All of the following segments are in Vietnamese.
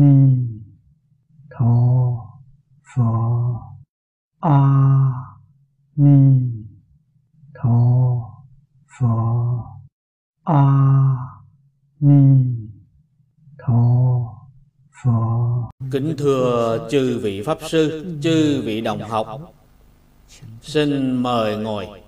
ni tho pho. A ni tho pho. A ni tho pho. Kính thưa chư vị Pháp Sư, chư vị đồng học Xin mời ngồi.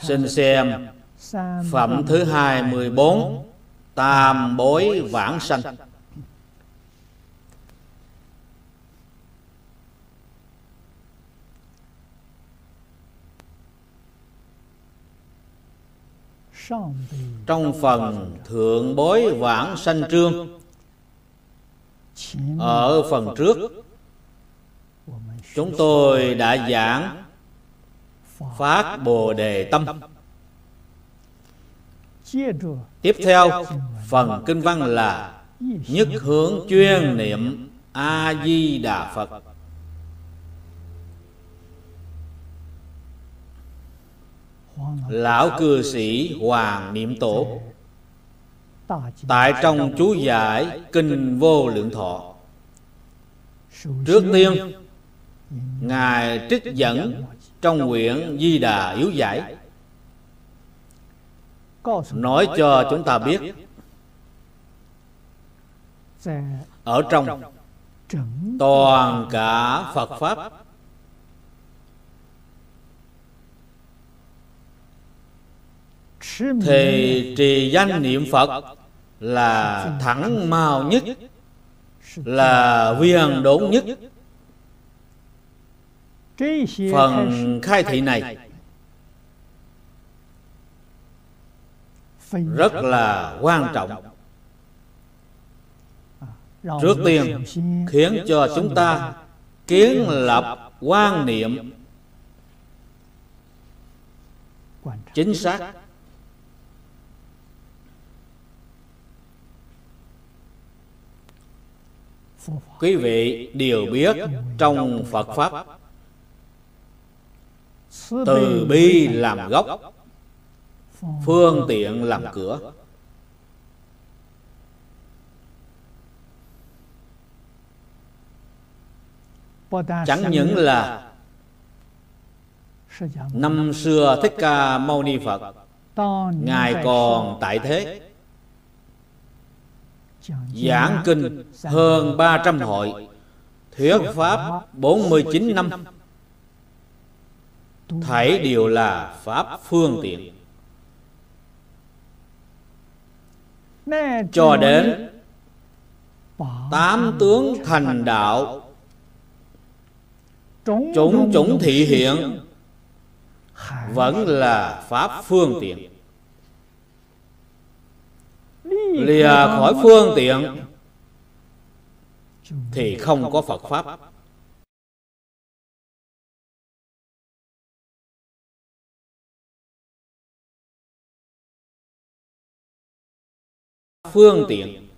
Xin xem Phẩm thứ hai mười bốn, Tam bối vãng sanh. Trong phần thượng bối vãng sanh trương, Ở phần trước, Chúng tôi đã giảng Phát Bồ Đề Tâm. Tiếp theo, phần kinh văn là Nhất hướng chuyên niệm A-di-đà Phật. Lão cư sĩ Hoàng Niệm Tổ. Tại trong chú giải Kinh Vô Lượng Thọ. Trước tiên, Ngài trích dẫn trong quyển Di Đà Yếu Giải. Nói cho chúng ta biết, ở trong toàn cả Phật pháp thì trì danh niệm Phật là thẳng mau nhất, là viên đốn nhất phần khai thị này rất là quan trọng。trước tiên khiến cho chúng ta kiến lập quan niệm。chính xác。quý vị đều biết trong phật pháp từ bi làm gốc phương tiện làm cửa. chẳng những là năm xưa thích ca mâu ni phật ngài còn tại thế. giảng kinh hơn 300 hội thuyết pháp 49 năm thảy đều là pháp phương tiện. Cho đến tám tướng thành đạo. chúng chúng thị hiện. vẫn là pháp phương tiện. lìa khỏi phương tiện. thì không có phật pháp phương tiện.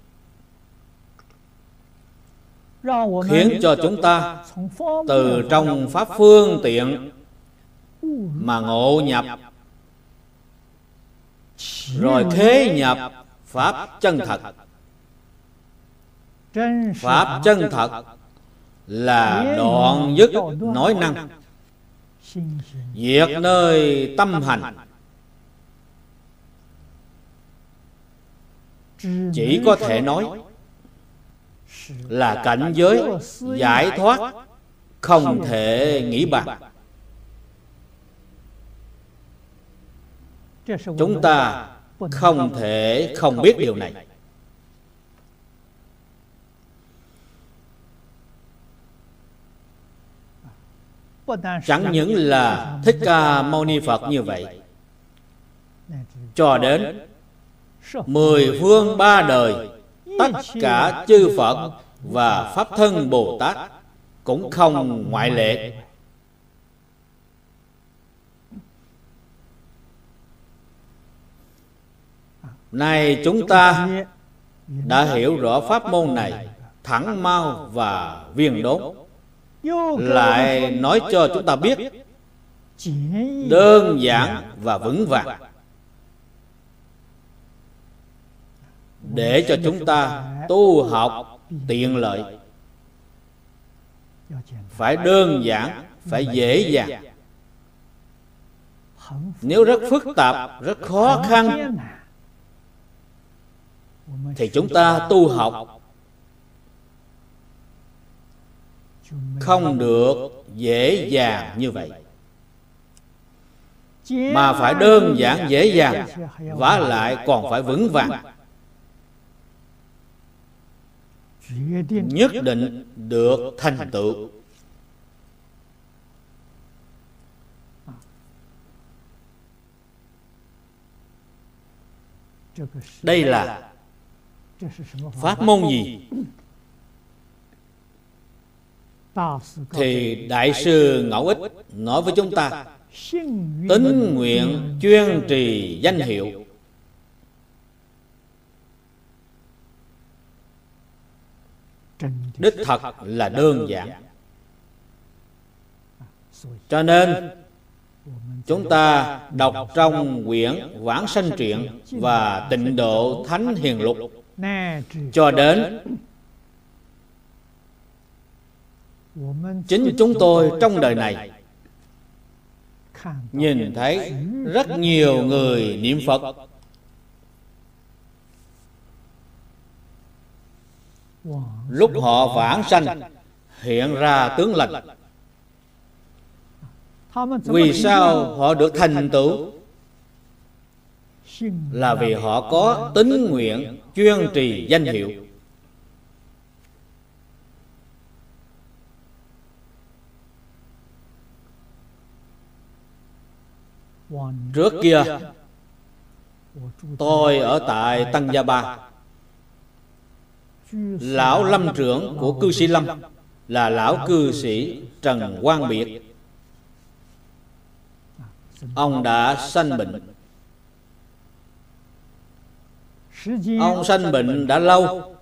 Khiến cho chúng ta từ trong pháp phương tiện mà ngộ nhập. Rồi khế nhập pháp chân thật. Pháp chân thật là đoạn dứt nói năng. Diệt nơi tâm hành. Chỉ có thể nói là cảnh giới giải thoát không thể nghĩ bàn. chúng ta không thể không biết điều này. Chẳng những là thích ca mâu ni phật như vậy cho đến mười phương ba đời tất cả chư phật và pháp thân bồ tát cũng không ngoại lệ. Này chúng ta đã hiểu rõ pháp môn này thẳng mau và viên đốn lại nói cho chúng ta biết đơn giản và vững vàng để cho chúng ta tu học tiện lợi. Phải đơn giản, phải dễ dàng. Nếu rất phức tạp, rất khó khăn, thì chúng ta tu học. Không được dễ dàng như vậy. Mà phải đơn giản, dễ dàng và lại còn phải vững vàng. Nhất định được thành tựu. Đây là pháp môn gì? Thì đại sư ngẫu ích nói với chúng ta tính nguyện chuyên trì danh hiệu đích thật là đơn giản. Cho nên chúng ta đọc trong quyển vãng sanh truyện và tịnh độ thánh hiền lục. Cho đến chính chúng tôi trong đời này. Nhìn thấy rất nhiều người niệm phật lúc họ vãng sanh, hiện ra tướng lành. Vì sao họ được thành tựu? Là vì họ có tính nguyện chuyên trì danh hiệu. Trước kia, tôi ở tại tăng gia ba lão lâm trưởng của cư sĩ lâm là lão cư sĩ trần quang biệt. Ông đã sanh bệnh. Ông sanh bệnh đã lâu.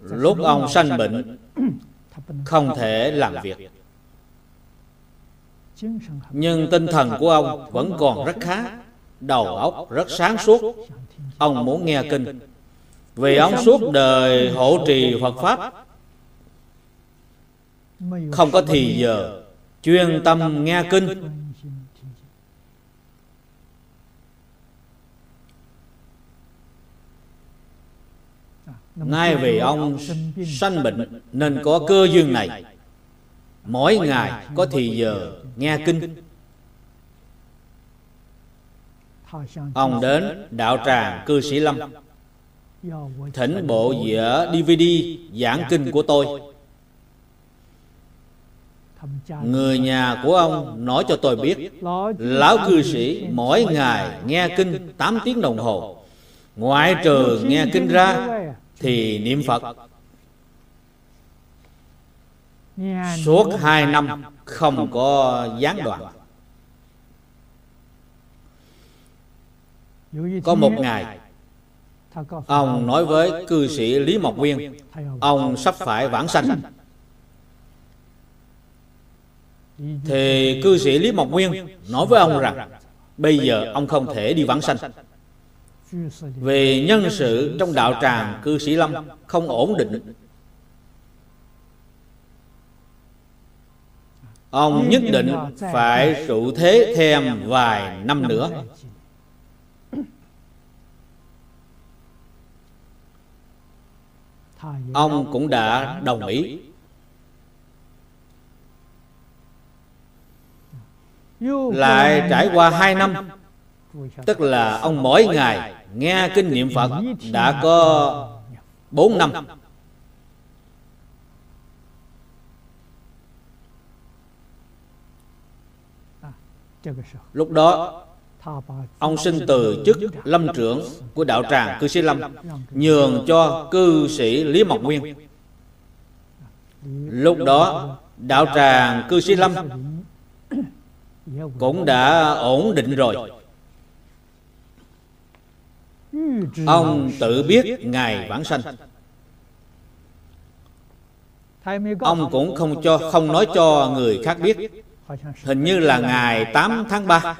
Lúc ông sanh bệnh, không thể làm việc. Nhưng tinh thần của ông vẫn còn rất khá đầu óc rất sáng suốt. ông muốn nghe kinh. vì ông suốt đời hộ trì phật pháp. Không có thì giờ chuyên tâm nghe kinh. ngay vì ông sanh bệnh nên có cơ duyên này. mỗi ngày có thì giờ nghe kinh ông đến đạo tràng cư sĩ lâm. thỉnh bộ dĩa dvd giảng kinh của tôi. người nhà của ông nói cho tôi biết lão cư sĩ mỗi ngày nghe kinh 8 tiếng đồng hồ. ngoại trừ nghe kinh ra thì niệm phật. Suốt hai năm không có gián đoạn có một ngày ông nói với cư sĩ lý mộc nguyên ông sắp phải vãng sanh. thì cư sĩ lý mộc nguyên nói với ông rằng bây giờ ông không thể đi vãng sanh. Vì nhân sự trong đạo tràng cư sĩ lâm không ổn định. Ông nhất định phải trụ thế thêm vài năm nữa ông cũng đã đồng ý. Lại trải qua hai năm, tức là ông mỗi ngày nghe kinh niệm phật đã có bốn năm. Lúc đó ông xin từ chức lâm trưởng của đạo tràng cư sĩ lâm, nhường cho cư sĩ lý mộc nguyên. Lúc đó, đạo tràng cư sĩ lâm cũng đã ổn định rồi. Ông tự biết ngài vãng sanh. Ông cũng không cho, không nói cho người khác biết. Hình như là ngày 8 tháng 3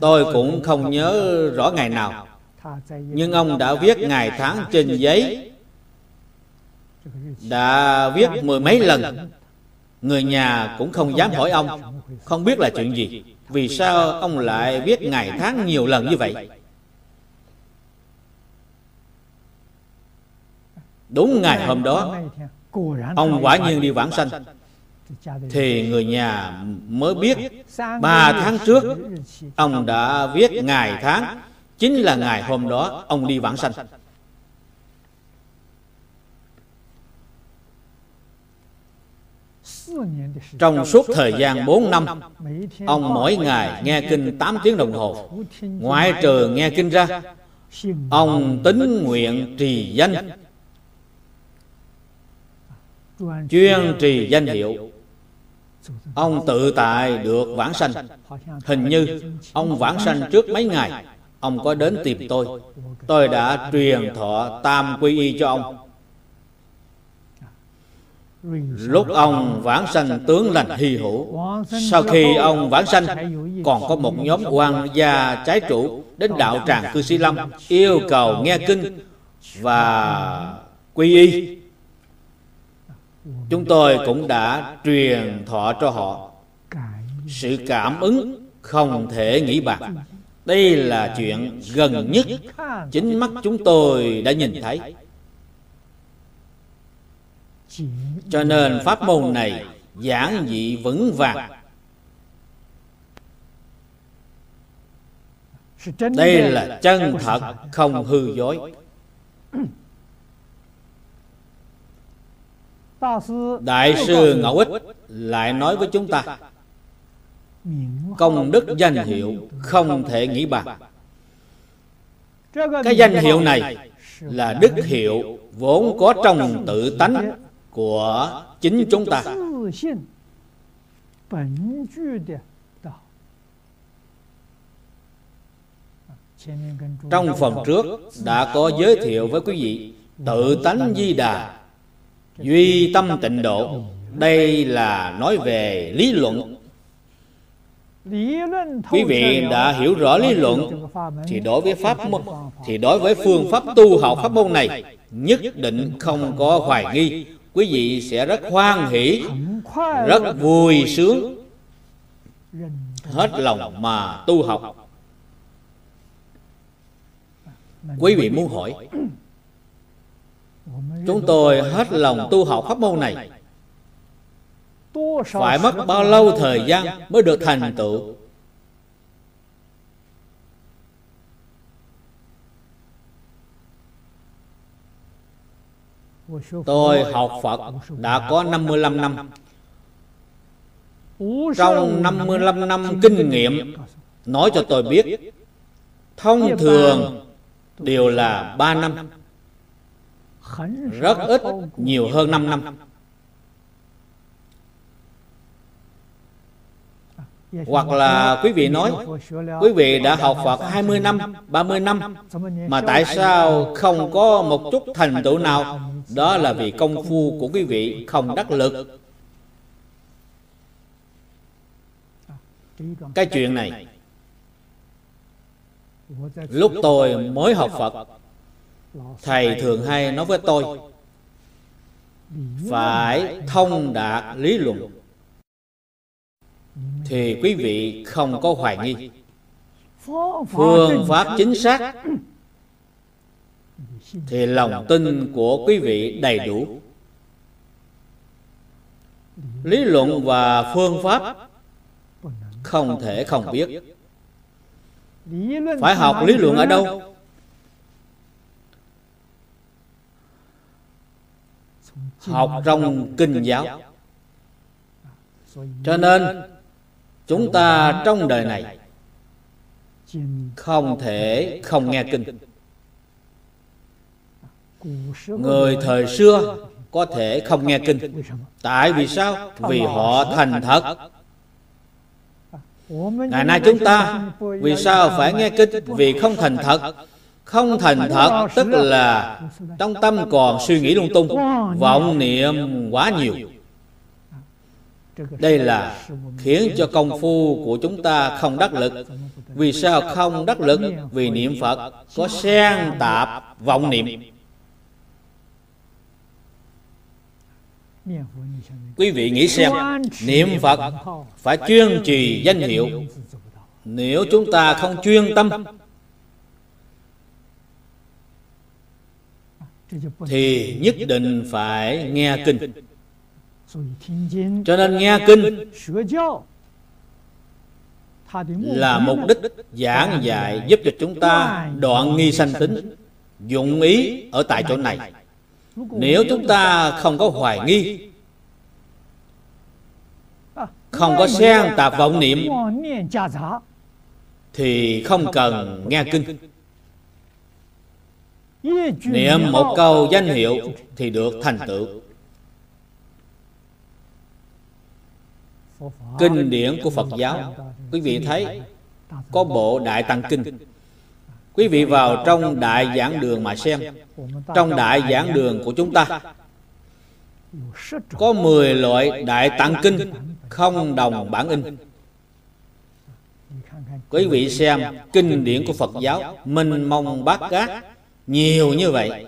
Tôi cũng không nhớ rõ ngày nào. Nhưng ông đã viết ngày tháng trên giấy. Đã viết mười mấy lần. Người nhà cũng không dám hỏi ông. Không biết là chuyện gì. Vì sao ông lại viết ngày tháng nhiều lần như vậy? Đúng ngày hôm đó, Ông quả nhiên đi vãng sanh. Thì người nhà mới biết, Ba tháng trước, Ông đã viết ngày tháng, Chính là ngày hôm đó Ông đi vãng sanh. Trong suốt thời gian 4 năm, Ông mỗi ngày nghe kinh 8 tiếng đồng hồ. Ngoại trừ nghe kinh ra, Ông tính nguyện trì danh. Chuyên trì danh hiệu ông tự tại được vãng sanh. Hình như ông vãng sanh trước mấy ngày, ông có đến tìm tôi. Tôi đã truyền thọ tam quy y cho ông. Lúc ông vãng sanh tướng lành hy hữu, sau khi ông vãng sanh, còn có một nhóm quan gia trái chủ đến đạo tràng cư sĩ lâm, yêu cầu nghe kinh và quy y chúng tôi cũng đã truyền thọ cho họ. Sự cảm ứng không thể nghĩ bạc đây là chuyện gần nhất chính mắt chúng tôi đã nhìn thấy. Cho nên pháp môn này giản dị vững vàng. Đây là chân thật không hư dối. Đại sư Ngẫu Ích lại nói với chúng ta Công đức danh hiệu không thể nghĩ bàn. Cái danh hiệu này là đức hiệu vốn có trong tự tánh của chính chúng ta. Trong phần trước đã có giới thiệu với quý vị Tự tánh di đà duy tâm tịnh độ. Đây là nói về lý luận. Quý vị đã hiểu rõ lý luận. thì đối với pháp môn thì đối với phương pháp tu học pháp môn này nhất định không có hoài nghi. Quý vị sẽ rất hoan hỷ rất vui sướng hết lòng mà tu học. Quý vị muốn hỏi Chúng tôi hết lòng tu học pháp môn này. Phải mất bao lâu thời gian mới được thành tựu? Tôi học Phật đã có 55 năm. Trong 55 năm kinh nghiệm Nói cho tôi biết Thông thường đều là 3 năm rất ít nhiều hơn 5 năm. Hoặc là quý vị nói Quý vị đã học Phật 20 năm, 30 năm Mà tại sao không có một chút thành tựu nào? Đó là vì công phu của quý vị không đắc lực. Cái chuyện này Lúc tôi mới học Phật thầy thường hay nói với tôi, phải thông đạt lý luận thì quý vị không có hoài nghi. Phương pháp chính xác thì lòng tin của quý vị đầy đủ. Lý luận và phương pháp không thể không biết. Phải học lý luận ở đâu? Học trong kinh giáo. Cho nên, chúng ta trong đời này không thể không nghe kinh. Người thời xưa có thể không nghe kinh. Tại vì sao? Vì họ thành thật. Ngày nay chúng ta vì sao phải nghe kinh? Vì không thành thật không thành thật tức là trong tâm còn suy nghĩ lung tung vọng niệm quá nhiều. đây là khiến cho công phu của chúng ta không đắc lực. Vì sao không đắc lực? Vì niệm phật có xen tạp vọng niệm. Quý vị nghĩ xem niệm phật phải chuyên trì danh hiệu. Nếu chúng ta không chuyên tâm thì nhất định phải nghe kinh. cho nên nghe kinh là mục đích giảng dạy giúp cho chúng ta đoạn nghi sanh tính dụng ý ở tại chỗ này. nếu chúng ta không có hoài nghi không có xen tạp vọng niệm thì không cần nghe kinh niệm một câu danh hiệu thì được thành tựu. Kinh điển của phật giáo, quý vị thấy, có bộ đại tăng kinh. Quý vị vào trong đại giảng đường mà xem. Trong đại giảng đường của chúng ta, có 10 loại đại tạng kinh không đồng bản in. Quý vị xem kinh điển của phật giáo, minh mông bát cát nhiều như vậy.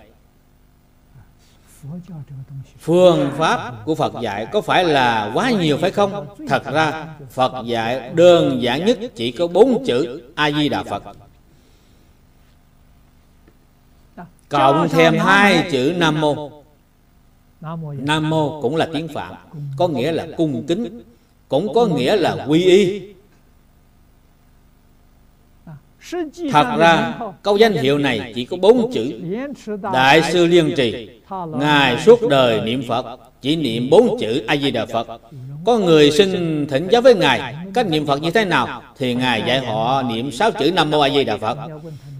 Phương pháp của phật dạy có phải là quá nhiều phải không? Thật ra, phật dạy đơn giản nhất chỉ có bốn chữ a di đà phật. Cộng thêm hai chữ nam mô nam mô cũng là tiếng phạm, có nghĩa là cung kính, cũng có nghĩa là quy y. Thật ra, câu danh hiệu này chỉ có bốn chữ. Đại sư Liên Trì, Ngài suốt đời niệm Phật, Chỉ niệm bốn chữ A-di-đà Phật. Có người xin thỉnh giáo với Ngài, Cách niệm Phật như thế nào, Thì Ngài dạy họ niệm sáu chữ Nam Mô A-di-đà Phật.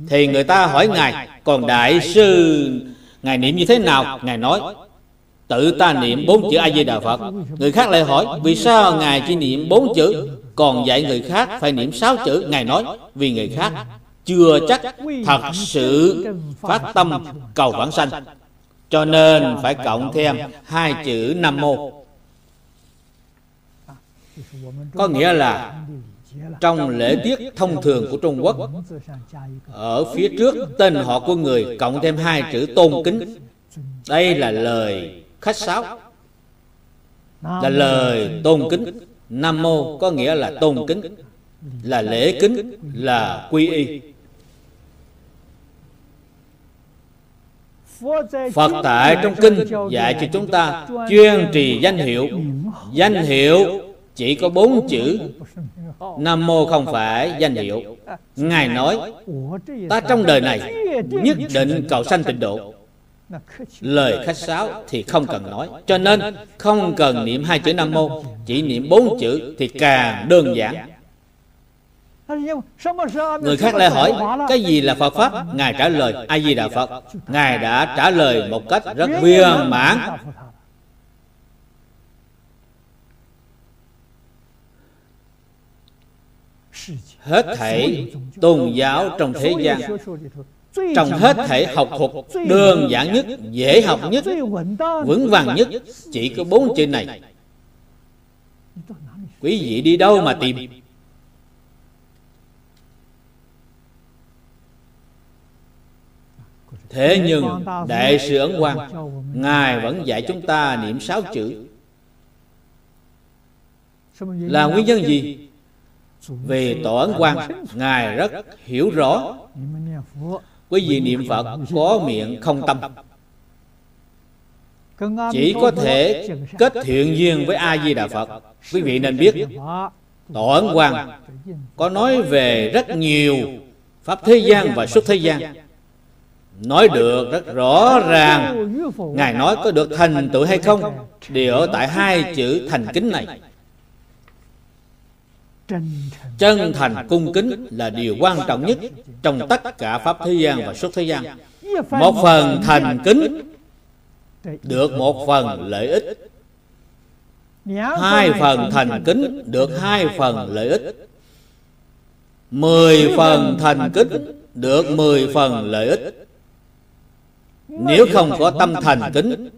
Thì người ta hỏi Ngài, Còn Đại sư, Ngài niệm như thế nào? Ngài nói Tự ta niệm bốn chữ A-di-đà Phật. Người khác lại hỏi, Vì sao Ngài chỉ niệm bốn chữ? Còn dạy người khác phải niệm sáu chữ. Ngài nói, vì người khác chưa chắc thật sự phát tâm cầu vãng sanh. Cho nên phải cộng thêm hai chữ nam mô. Có nghĩa là trong lễ tiết thông thường của trung quốc, ở phía trước tên họ của người cộng thêm hai chữ tôn kính. Đây là lời khách sáo. là lời tôn kính. Nam mô có nghĩa là tôn kính. Là lễ kính Là quy y. Phật tại trong kinh dạy cho chúng ta chuyên trì danh hiệu. Danh hiệu chỉ có bốn chữ. Nam mô không phải danh hiệu. Ngài nói Ta trong đời này nhất định cầu sanh tịnh độ Lời khách sáo thì không cần nói, Cho nên không cần niệm hai chữ Nam Mô, Chỉ niệm bốn chữ thì càng đơn giản. Người khác lại hỏi, Cái gì là Phật Pháp? Ngài trả lời, A Di Đà Phật. Ngài đã trả lời một cách rất viên mãn. Hết thảy tôn giáo trong thế gian trong hết thể học thuật đơn giản nhất dễ học nhất vững vàng nhất chỉ có bốn chữ này. Quý vị đi đâu mà tìm? Thế nhưng đại sư ấn quang ngài vẫn dạy chúng ta niệm sáu chữ. là nguyên nhân gì? Vì tổ ấn quang ngài rất hiểu rõ quý vị niệm phật có miệng không tâm. Chỉ có thể kết thiện duyên với a di đà phật. Quý vị nên biết tổ ấn quang có nói về rất nhiều pháp thế gian và xuất thế gian. Nói được rất rõ ràng. Ngài nói có được thành tựu hay không đều ở tại hai chữ thành kính này chân thành cung kính là điều quan trọng nhất trong tất cả pháp thế gian và xuất thế gian. Một phần thành kính được một phần lợi ích. Hai phần thành kính được hai phần lợi ích. Mười phần thành kính được mười phần lợi ích. Nếu không có tâm thành kính,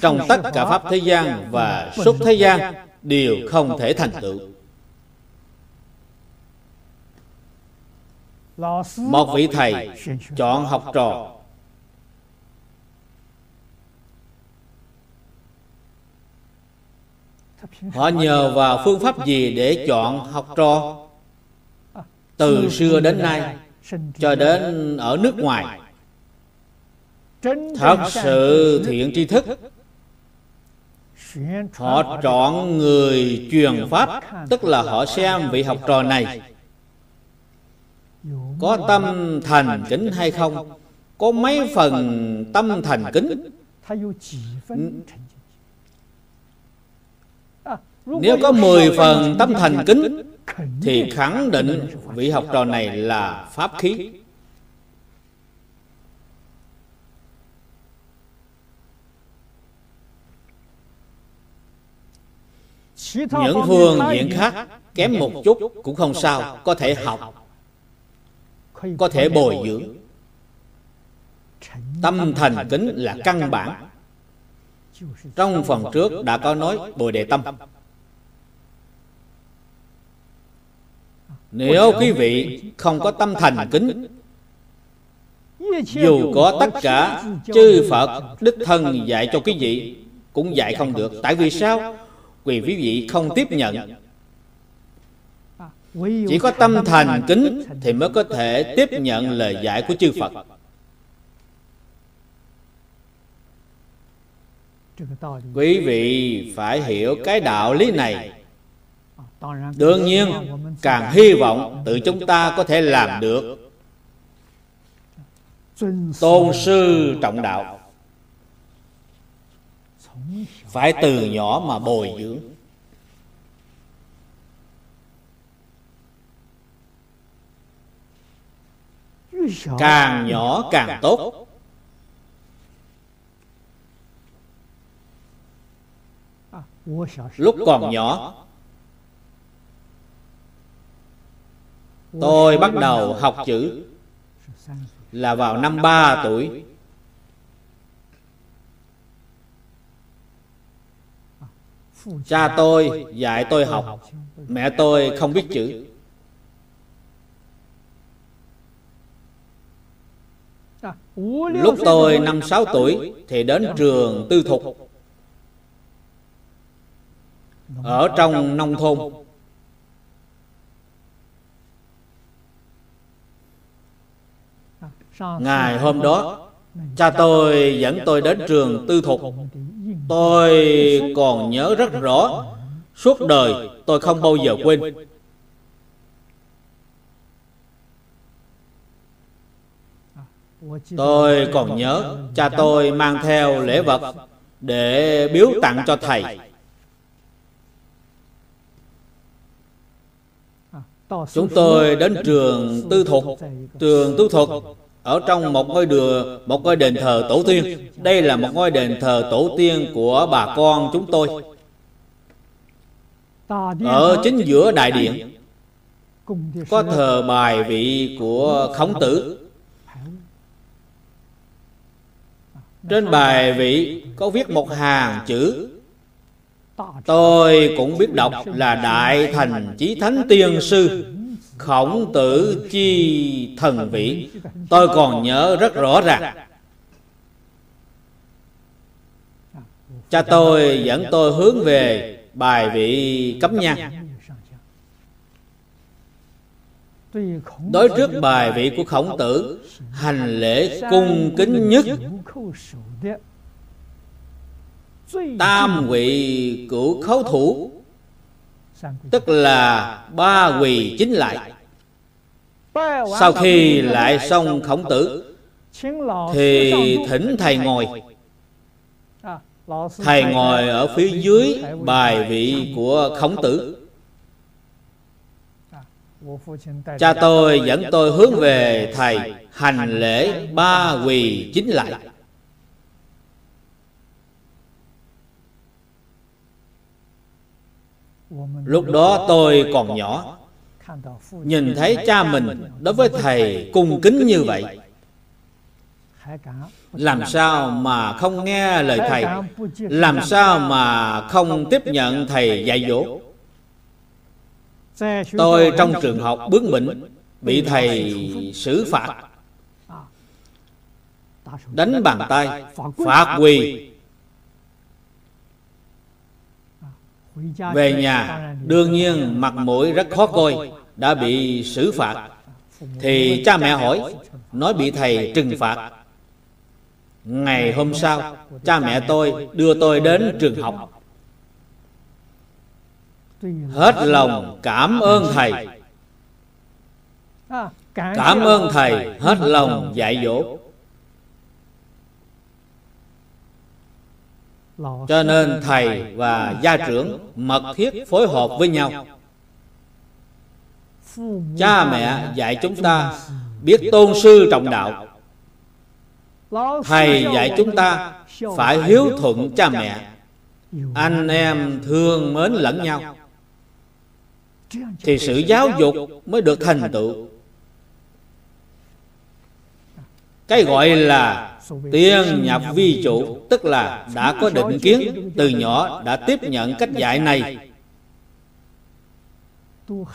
trong tất cả pháp thế gian và xuất thế gian, đều không thể thành tựu. Một vị thầy chọn học trò. Họ nhờ vào phương pháp gì để chọn học trò? Từ xưa đến nay cho đến ở nước ngoài thật sự thiện tri thức. Họ chọn người truyền pháp tức là họ xem vị học trò này có tâm thành kính hay không? Có mấy phần tâm thành kính? Nếu có 10 phần tâm thành kính Thì khẳng định vị học trò này là pháp khí. Những phương diện khác kém một chút cũng không sao. Có thể học Có thể bồi dưỡng. Tâm thành kính là căn bản. Trong phần trước đã có nói Bồi đề tâm. Nếu quý vị không có tâm thành kính Dù có tất cả chư Phật Đích Thân dạy cho quý vị Cũng dạy không được. Tại vì sao? Vì quý vị không tiếp nhận Chỉ có tâm thành kính Thì mới có thể tiếp nhận lời dạy của chư Phật. Quý vị phải hiểu cái đạo lý này. Đương nhiên càng hy vọng tự chúng ta có thể làm được. Tôn sư trọng đạo. Phải từ nhỏ mà bồi dưỡng càng nhỏ càng tốt. lúc còn nhỏ. Tôi bắt đầu học chữ Là vào năm 3 tuổi. Cha tôi dạy tôi học. Mẹ tôi không biết chữ Lúc tôi năm sáu tuổi Thì đến trường tư thục. Ở trong nông thôn. Ngày hôm đó Cha tôi dẫn tôi đến trường tư thục. Tôi còn nhớ rất rõ Suốt đời tôi không bao giờ quên Tôi còn nhớ Cha tôi mang theo lễ vật Để biếu tặng cho thầy. Chúng tôi đến trường tư thuật Trường tư thuật ở trong một ngôi đường, một ngôi đền thờ tổ tiên. Đây là một ngôi đền thờ tổ tiên của bà con chúng tôi. Ở chính giữa đại điện, có thờ bài vị của khổng tử. Trên bài vị có viết một hàng chữ. tôi cũng biết đọc là đại thành chí thánh tiên sư khổng tử chi thần vĩ. Tôi còn nhớ rất rõ ràng. Cha tôi dẫn tôi hướng về bài vị cấm nhang đối trước bài vị của khổng tử, hành lễ cung kính nhất. Tam quỷ cửu khấu thủ, tức là ba quỳ chính lại. Sau khi lại xong khổng tử, thì thỉnh thầy ngồi. Thầy ngồi ở phía dưới bài vị của khổng tử cha tôi dẫn tôi hướng về thầy hành lễ ba quỳ chính lại Lúc đó tôi còn nhỏ nhìn thấy cha mình đối với thầy cung kính như vậy. làm sao mà không nghe lời thầy? làm sao mà không tiếp nhận thầy dạy dỗ tôi trong trường học bướng bỉnh bị thầy xử phạt. Đánh bàn tay phạt quỳ. Về nhà đương nhiên mặt mũi rất khó coi đã bị xử phạt. Thì cha mẹ hỏi nói bị thầy trừng phạt. Ngày hôm sau cha mẹ tôi đưa tôi đến trường học hết lòng cảm ơn thầy. Cảm ơn thầy. Hết lòng dạy dỗ. cho nên thầy và gia trưởng mật thiết phối hợp với nhau. cha mẹ dạy chúng ta biết tôn sư trọng đạo. thầy dạy chúng ta phải hiếu thuận cha mẹ. Anh em thương mến lẫn nhau thì sự giáo dục mới được thành tựu. Cái gọi là tiên nhập vi chủ, tức là đã có định kiến, từ nhỏ đã tiếp nhận cách dạy này.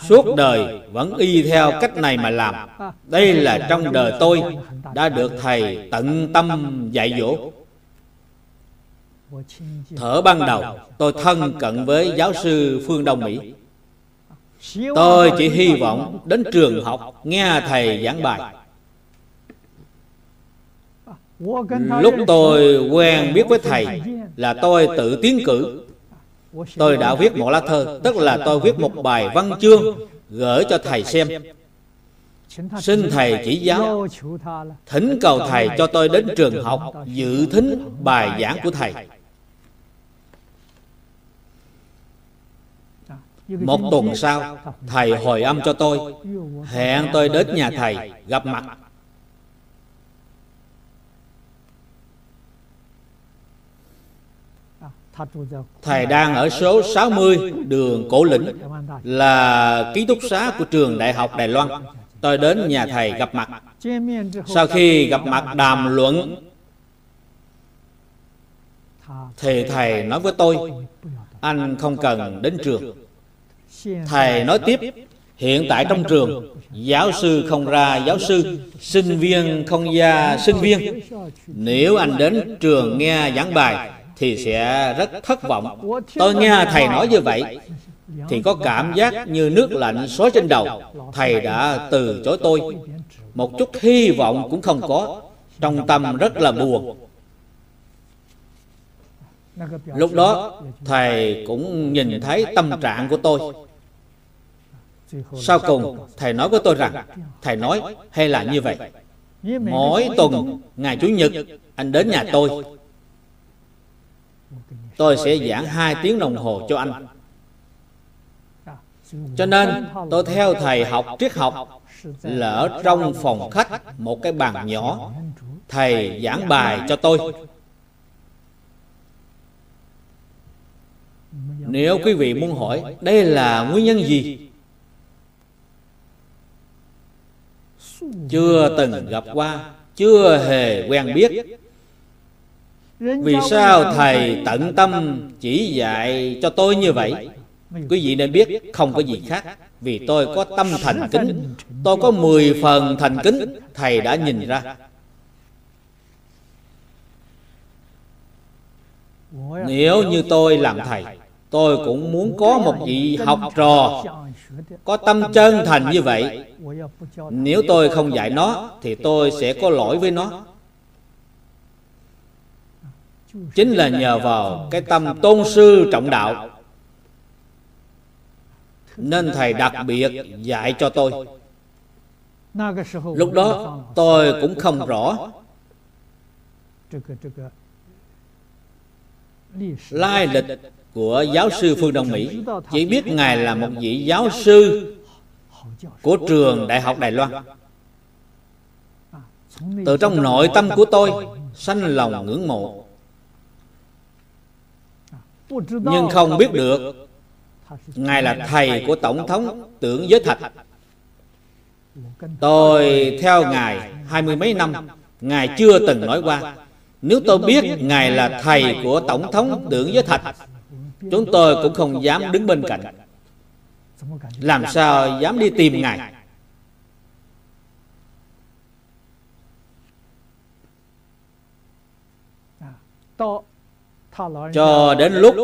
Suốt đời vẫn y theo cách này mà làm. Đây là trong đời tôi đã được thầy tận tâm dạy dỗ. Thở ban đầu, tôi thân cận với giáo sư phương đông mỹ tôi chỉ hy vọng đến trường học nghe thầy giảng bài. lúc tôi quen biết với thầy là tôi tự tiến cử. Tôi đã viết một lá thơ tức là tôi viết một bài văn chương gửi cho thầy xem. Xin thầy chỉ giáo thỉnh cầu thầy cho tôi đến trường học dự thính bài giảng của thầy một tuần sau thầy hồi âm cho tôi hẹn tôi đến nhà thầy gặp mặt. Thầy đang ở số 60 đường Cổ Lĩnh Là ký túc xá của trường Đại học Đài Loan. Tôi đến nhà thầy gặp mặt. Sau khi gặp mặt đàm luận Thì thầy nói với tôi Anh không cần đến trường Thầy nói tiếp Hiện tại trong trường Giáo sư không ra giáo sư Sinh viên không ra sinh viên. Nếu anh đến trường nghe giảng bài thì sẽ rất thất vọng. Tôi nghe thầy nói như vậy thì có cảm giác như nước lạnh xối trên đầu. Thầy đã từ chối tôi. Một chút hy vọng cũng không có. Trong tâm rất là buồn. Lúc đó thầy cũng nhìn thấy tâm trạng của tôi sau cùng thầy nói với tôi rằng thầy nói hay là như vậy? Mỗi tuần ngày chủ nhật anh đến nhà tôi. Tôi sẽ giảng hai tiếng đồng hồ cho anh. Cho nên tôi theo thầy học triết học là ở trong phòng khách một cái bàn nhỏ thầy giảng bài cho tôi. Nếu quý vị muốn hỏi đây là nguyên nhân gì chưa từng gặp qua chưa hề quen biết. Vì sao thầy tận tâm chỉ dạy cho tôi như vậy? Quý vị nên biết không có gì khác. Vì tôi có tâm thành kính tôi có 10 phần thành kính thầy đã nhìn ra. Nếu như tôi làm thầy tôi cũng muốn có một vị học trò có tâm chân thành như vậy. Nếu tôi không dạy nó, thì tôi sẽ có lỗi với nó. Chính là nhờ vào cái tâm tôn sư trọng đạo. Nên thầy đặc biệt dạy cho tôi. Lúc đó, tôi cũng không rõ. Lai lịch của giáo sư phương đông mỹ. Chỉ biết ngài là một vị giáo sư của trường đại học đài loan. Từ trong nội tâm của tôi, sanh lòng ngưỡng mộ. Nhưng không biết được, Ngài là thầy của Tổng thống, tưởng giới thạch. Tôi theo Ngài hai mươi mấy năm, Ngài chưa từng nói qua. Nếu tôi biết Ngài là thầy của Tổng thống, tưởng giới thạch Chúng tôi cũng không dám đứng bên cạnh. Làm sao dám đi tìm Ngài? Cho đến lúc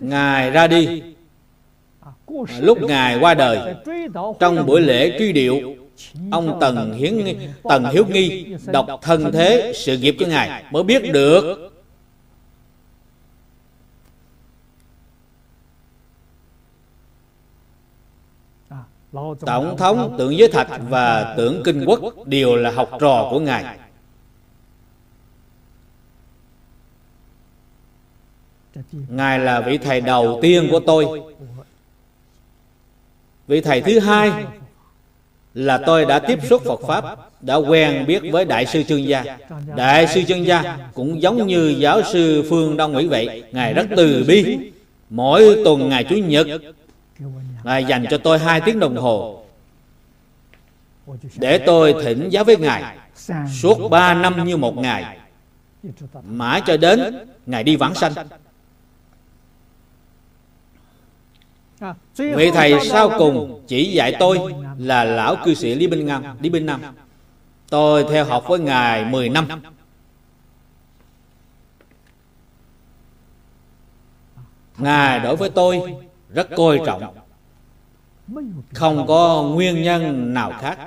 Ngài ra đi, Lúc Ngài qua đời, Trong buổi lễ truy điệu, Ông Tần Hiến Tần Hiếu Nghi Đọc thân thế sự nghiệp của Ngài Mới biết được. Tổng thống Tượng Giới Thạch và Tưởng Kinh Quốc Đều là học trò của Ngài. Ngài. Là vị thầy đầu tiên của tôi. Vị thầy thứ hai Là tôi đã tiếp xúc Phật Pháp Đã quen biết với Đại sư Trương Gia. Đại sư Trương Gia Cũng giống như giáo sư Phương Đông Mỹ vậy. Ngài rất từ bi. Mỗi tuần ngày Chủ nhật Ngài dành cho tôi hai tiếng đồng hồ Để tôi thỉnh giáo với Ngài Suốt ba năm như một ngày Mãi cho đến Ngài đi vãng sanh Vị thầy sau cùng chỉ dạy tôi là lão cư sĩ Lý Binh Nam, Lý Binh Nam. Tôi theo học với Ngài 10 năm. Ngài đối với tôi rất coi trọng không có nguyên nhân nào khác.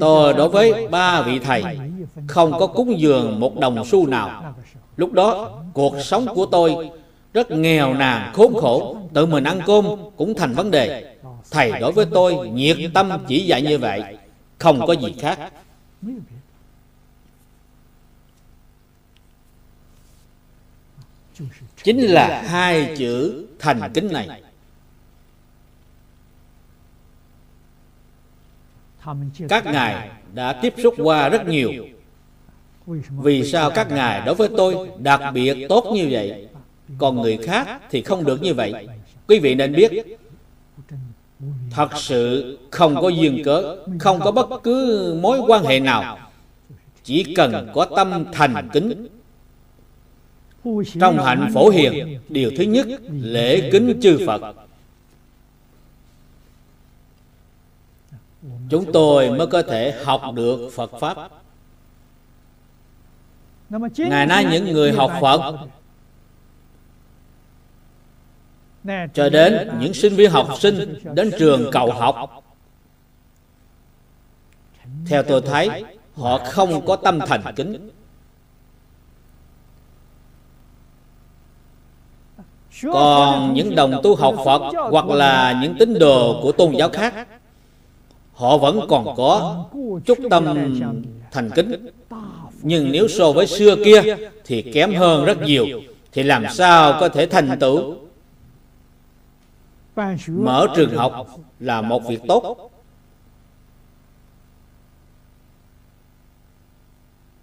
Tôi đối với ba vị thầy, Không có cúng dường một đồng xu nào. Lúc đó, cuộc sống của tôi rất nghèo nàn, khốn khổ. Tự mình ăn cơm cũng thành vấn đề. Thầy đối với tôi nhiệt tâm chỉ dạy như vậy, không có gì khác. Chính là hai chữ thành kính này. Các ngài đã tiếp xúc qua rất nhiều. Vì sao các ngài đối với tôi đặc biệt tốt như vậy? Còn người khác thì không được như vậy. Quý vị nên biết thật sự không có duyên cớ không có bất cứ mối quan hệ nào. Chỉ cần có tâm thành kính trong hạnh phổ hiền điều thứ nhất lễ kính chư phật chúng tôi mới có thể học được phật pháp. Ngày nay những người học phật cho đến những sinh viên học sinh đến trường cầu học. Theo tôi thấy, họ không có tâm thành kính. Còn những đồng tu học phật hoặc là những tín đồ của tôn giáo khác họ vẫn còn có chút tâm thành kính. Nhưng nếu so với xưa kia thì kém hơn rất nhiều, thì làm sao có thể thành tựu? Mở trường học là một việc tốt.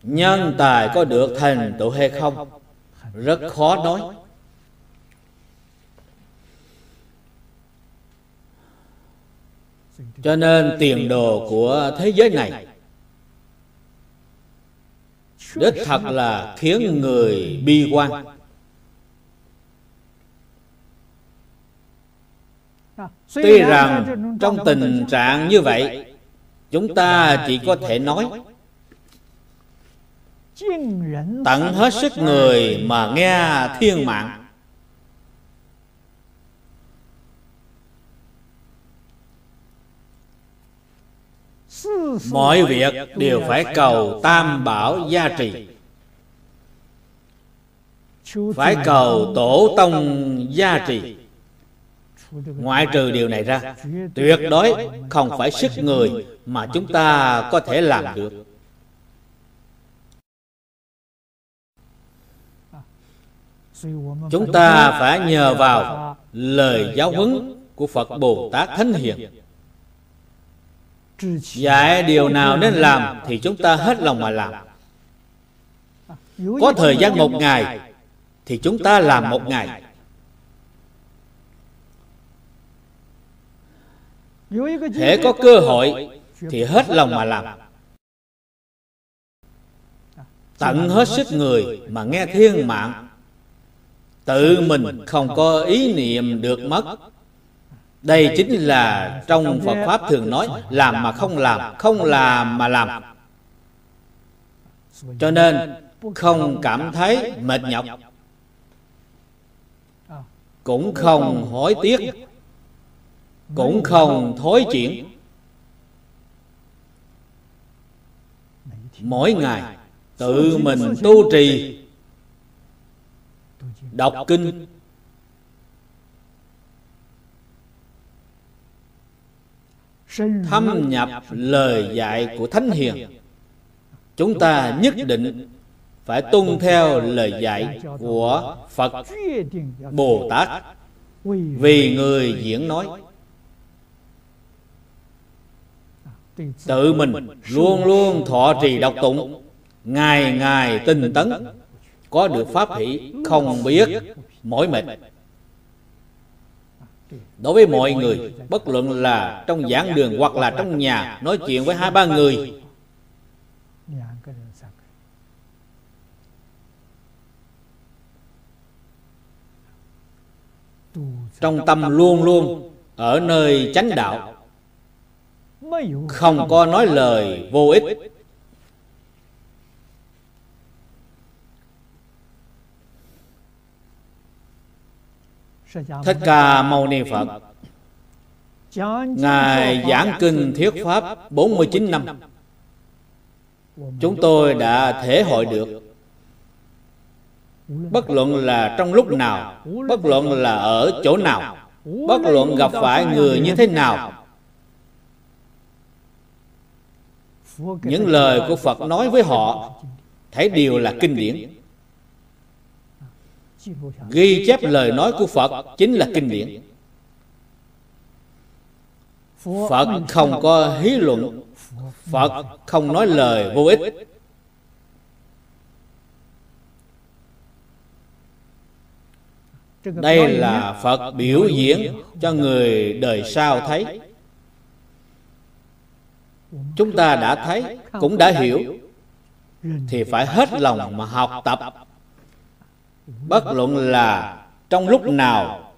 Nhân tài có được thành tựu hay không? Rất khó nói. Cho nên tiền đồ của thế giới này đích thật là khiến người bi quan. Tuy rằng trong tình trạng như vậy, Chúng ta chỉ có thể nói, Tận hết sức người mà nghe thiên mạng. Mọi việc đều phải cầu tam bảo gia trì. Phải cầu tổ tông gia trì. Ngoại trừ điều này ra, tuyệt đối không phải sức người mà chúng ta có thể làm được. Chúng ta phải nhờ vào lời giáo huấn của phật bồ tát thánh hiền dạy điều nào nên làm thì chúng ta hết lòng mà làm. Có thời gian một ngày thì chúng ta làm một ngày. Thể có cơ hội thì hết lòng mà làm. Tận hết sức người mà nghe thiên mạng tự mình không có ý niệm được mất đây chính là trong phật pháp thường nói, làm mà không làm không làm mà làm. Cho nên, không cảm thấy mệt nhọc, cũng không hối tiếc, cũng không thối chuyển. Mỗi ngày tự mình tu trì, đọc kinh thâm nhập lời dạy của thánh hiền. Chúng ta nhất định phải tuân theo lời dạy của phật bồ tát vì người diễn nói. tự mình luôn luôn thọ trì đọc tụng. ngày ngày tinh tấn. có được pháp hỷ không biết mỏi mệt đối với mọi người, bất luận là trong giảng đường hoặc là trong nhà, nói chuyện với hai ba người. Trong tâm luôn luôn, ở nơi chánh đạo, không có nói lời vô ích. Thích Ca Mâu Ni Phật. Ngài giảng kinh thuyết pháp 49 năm. Chúng tôi đã thể hội được. Bất luận là trong lúc nào Bất luận là ở chỗ nào Bất luận gặp phải người như thế nào. Những lời của Phật nói với họ Thấy đều là kinh điển Ghi chép lời nói của Phật Chính là kinh điển. Phật không có hí luận. Phật không nói lời vô ích. đây là phật biểu diễn cho người đời sau thấy. chúng ta đã thấy cũng đã hiểu. Thì phải hết lòng mà học tập bất luận là trong lúc nào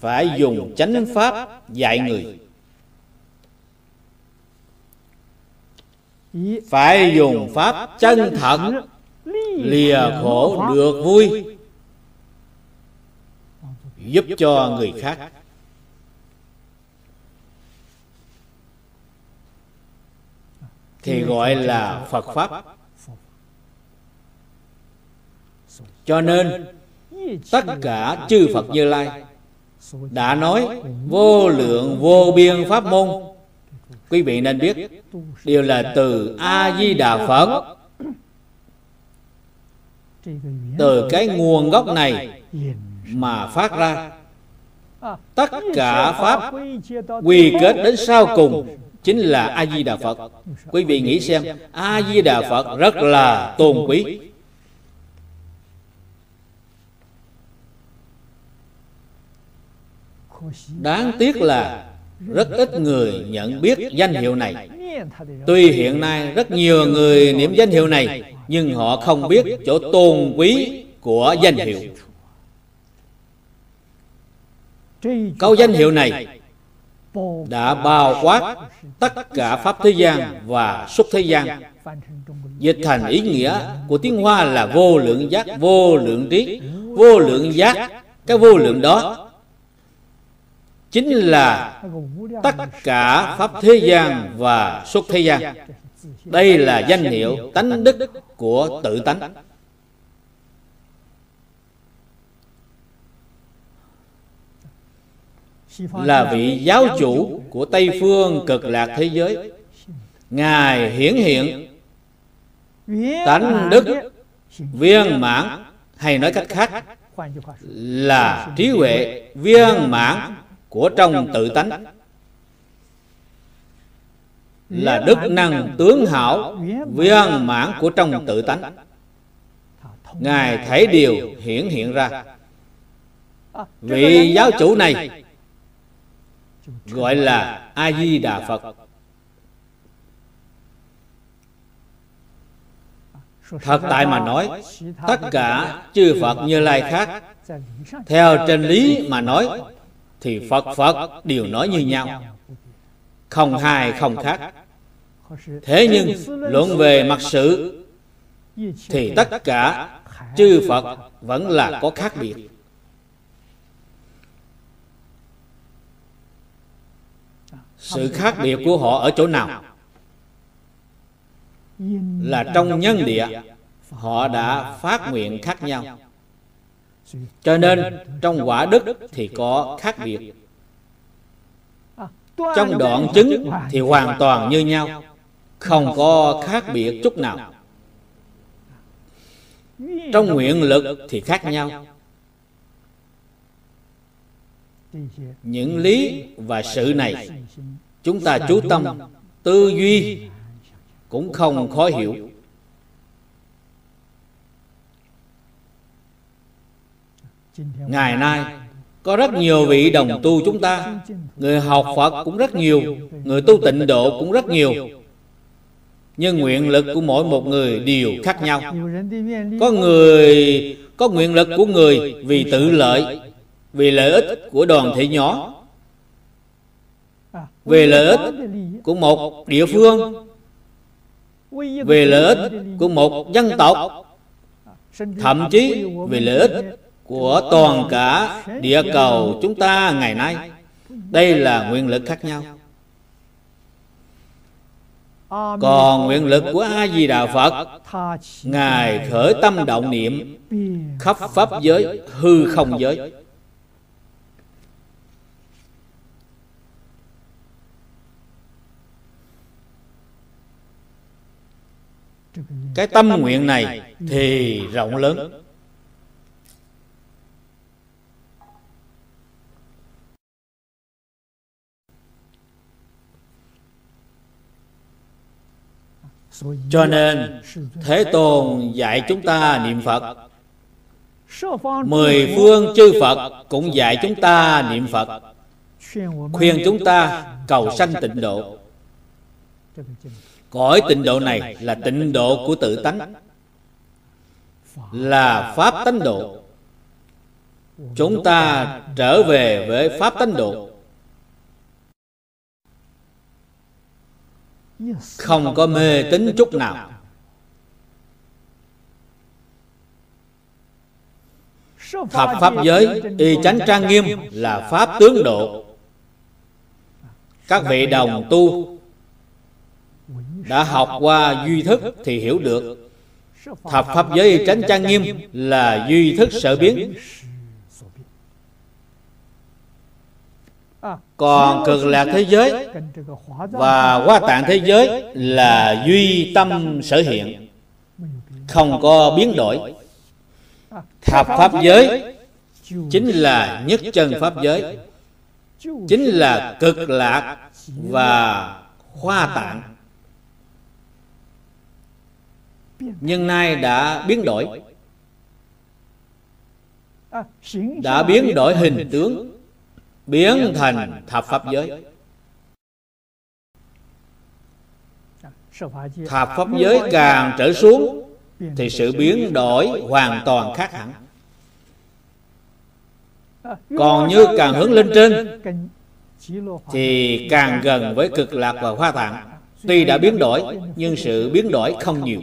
phải dùng chánh pháp dạy người. Phải dùng pháp chân thật, lìa khổ được vui, giúp cho người khác. Thì gọi là phật pháp. Cho nên, tất cả chư phật như lai đã nói vô lượng vô biên pháp môn. Quý vị nên biết đều là từ a di đà phật. Từ cái nguồn gốc này mà phát ra. Tất cả pháp quy kết đến sau cùng chính là a di đà phật. Quý vị nghĩ xem a di đà phật rất là tôn quý. Đáng tiếc là rất ít người nhận biết danh hiệu này. Tuy hiện nay rất nhiều người niệm danh hiệu này, nhưng họ không biết chỗ tôn quý của danh hiệu. Câu danh hiệu này đã bao quát tất cả pháp thế gian và xuất thế gian. Dịch thành ý nghĩa của tiếng hoa là vô lượng giác, vô lượng trí, vô lượng giác. Cái vô lượng đó chính là tất cả pháp thế gian và xuất thế gian. Đây là danh hiệu tánh đức của tự tánh. Là vị giáo chủ của tây phương cực lạc thế giới. Ngài hiển hiện. Tánh đức viên mãn hay nói cách khác là trí huệ viên mãn của trong tự tánh. Là đức năng tướng hảo, viên mãn của trong tự tánh. Ngài thấy điều hiển hiện ra. Vị giáo chủ này gọi là a di đà phật. Thật tại mà nói, tất cả chư phật như lai khác, theo trên lý mà nói thì phật phật đều nói như nhau. không hai không khác. thế nhưng luận về mặt sự thì tất cả chư phật vẫn là có khác biệt. sự khác biệt của họ ở chỗ nào? Là trong nhân địa họ đã phát nguyện khác nhau cho nên, trong quả đức thì có khác biệt. Trong đoạn chứng thì hoàn toàn như nhau, không có khác biệt chút nào. Trong nguyện lực thì khác nhau. Những lý và sự này, chúng ta chú tâm, tư duy cũng không khó hiểu. Ngày nay, có rất nhiều vị đồng tu chúng ta. Người học phật cũng rất nhiều, người tu tịnh độ cũng rất nhiều. Nhưng nguyện lực của mỗi một người đều khác nhau. Có người, có nguyện lực của người vì tự lợi, vì lợi ích của đoàn thể nhỏ. Về lợi ích của một địa phương, về lợi ích của một dân tộc, thậm chí về lợi ích của toàn cả địa cầu chúng ta ngày nay. Đây là nguyện lực khác nhau. Còn nguyện lực của a di đà phật, ngài khởi tâm động niệm khắp pháp giới, hư không giới. Cái tâm nguyện này thì rộng lớn. Cho nên, thế tôn dạy chúng ta niệm phật. Mười phương chư phật cũng dạy chúng ta niệm phật, khuyên chúng ta cầu sanh tịnh độ. Cõi tịnh độ này là tịnh độ của tự tánh, là pháp tánh độ. Chúng ta trở về với pháp tánh độ. Không có mê tín chút nào. Thập pháp giới, y chánh trang nghiêm là pháp tướng độ. Các vị đồng tu đã học qua duy thức thì hiểu được. Thập pháp giới, y tránh trang nghiêm là duy thức sở biến. Còn cực lạc thế giới và hoa tạng thế giới là duy tâm sở hiện. Không có biến đổi. Thập pháp giới chính là nhất chân pháp giới, chính là cực lạc và hoa tạng. Nhưng nay đã biến đổi. Đã biến đổi hình tướng biến thành thập pháp giới. thập pháp giới càng trở xuống thì sự biến đổi hoàn toàn khác hẳn. còn như càng hướng lên trên thì càng gần với cực lạc và hoa tạng. tuy đã biến đổi nhưng sự biến đổi không nhiều.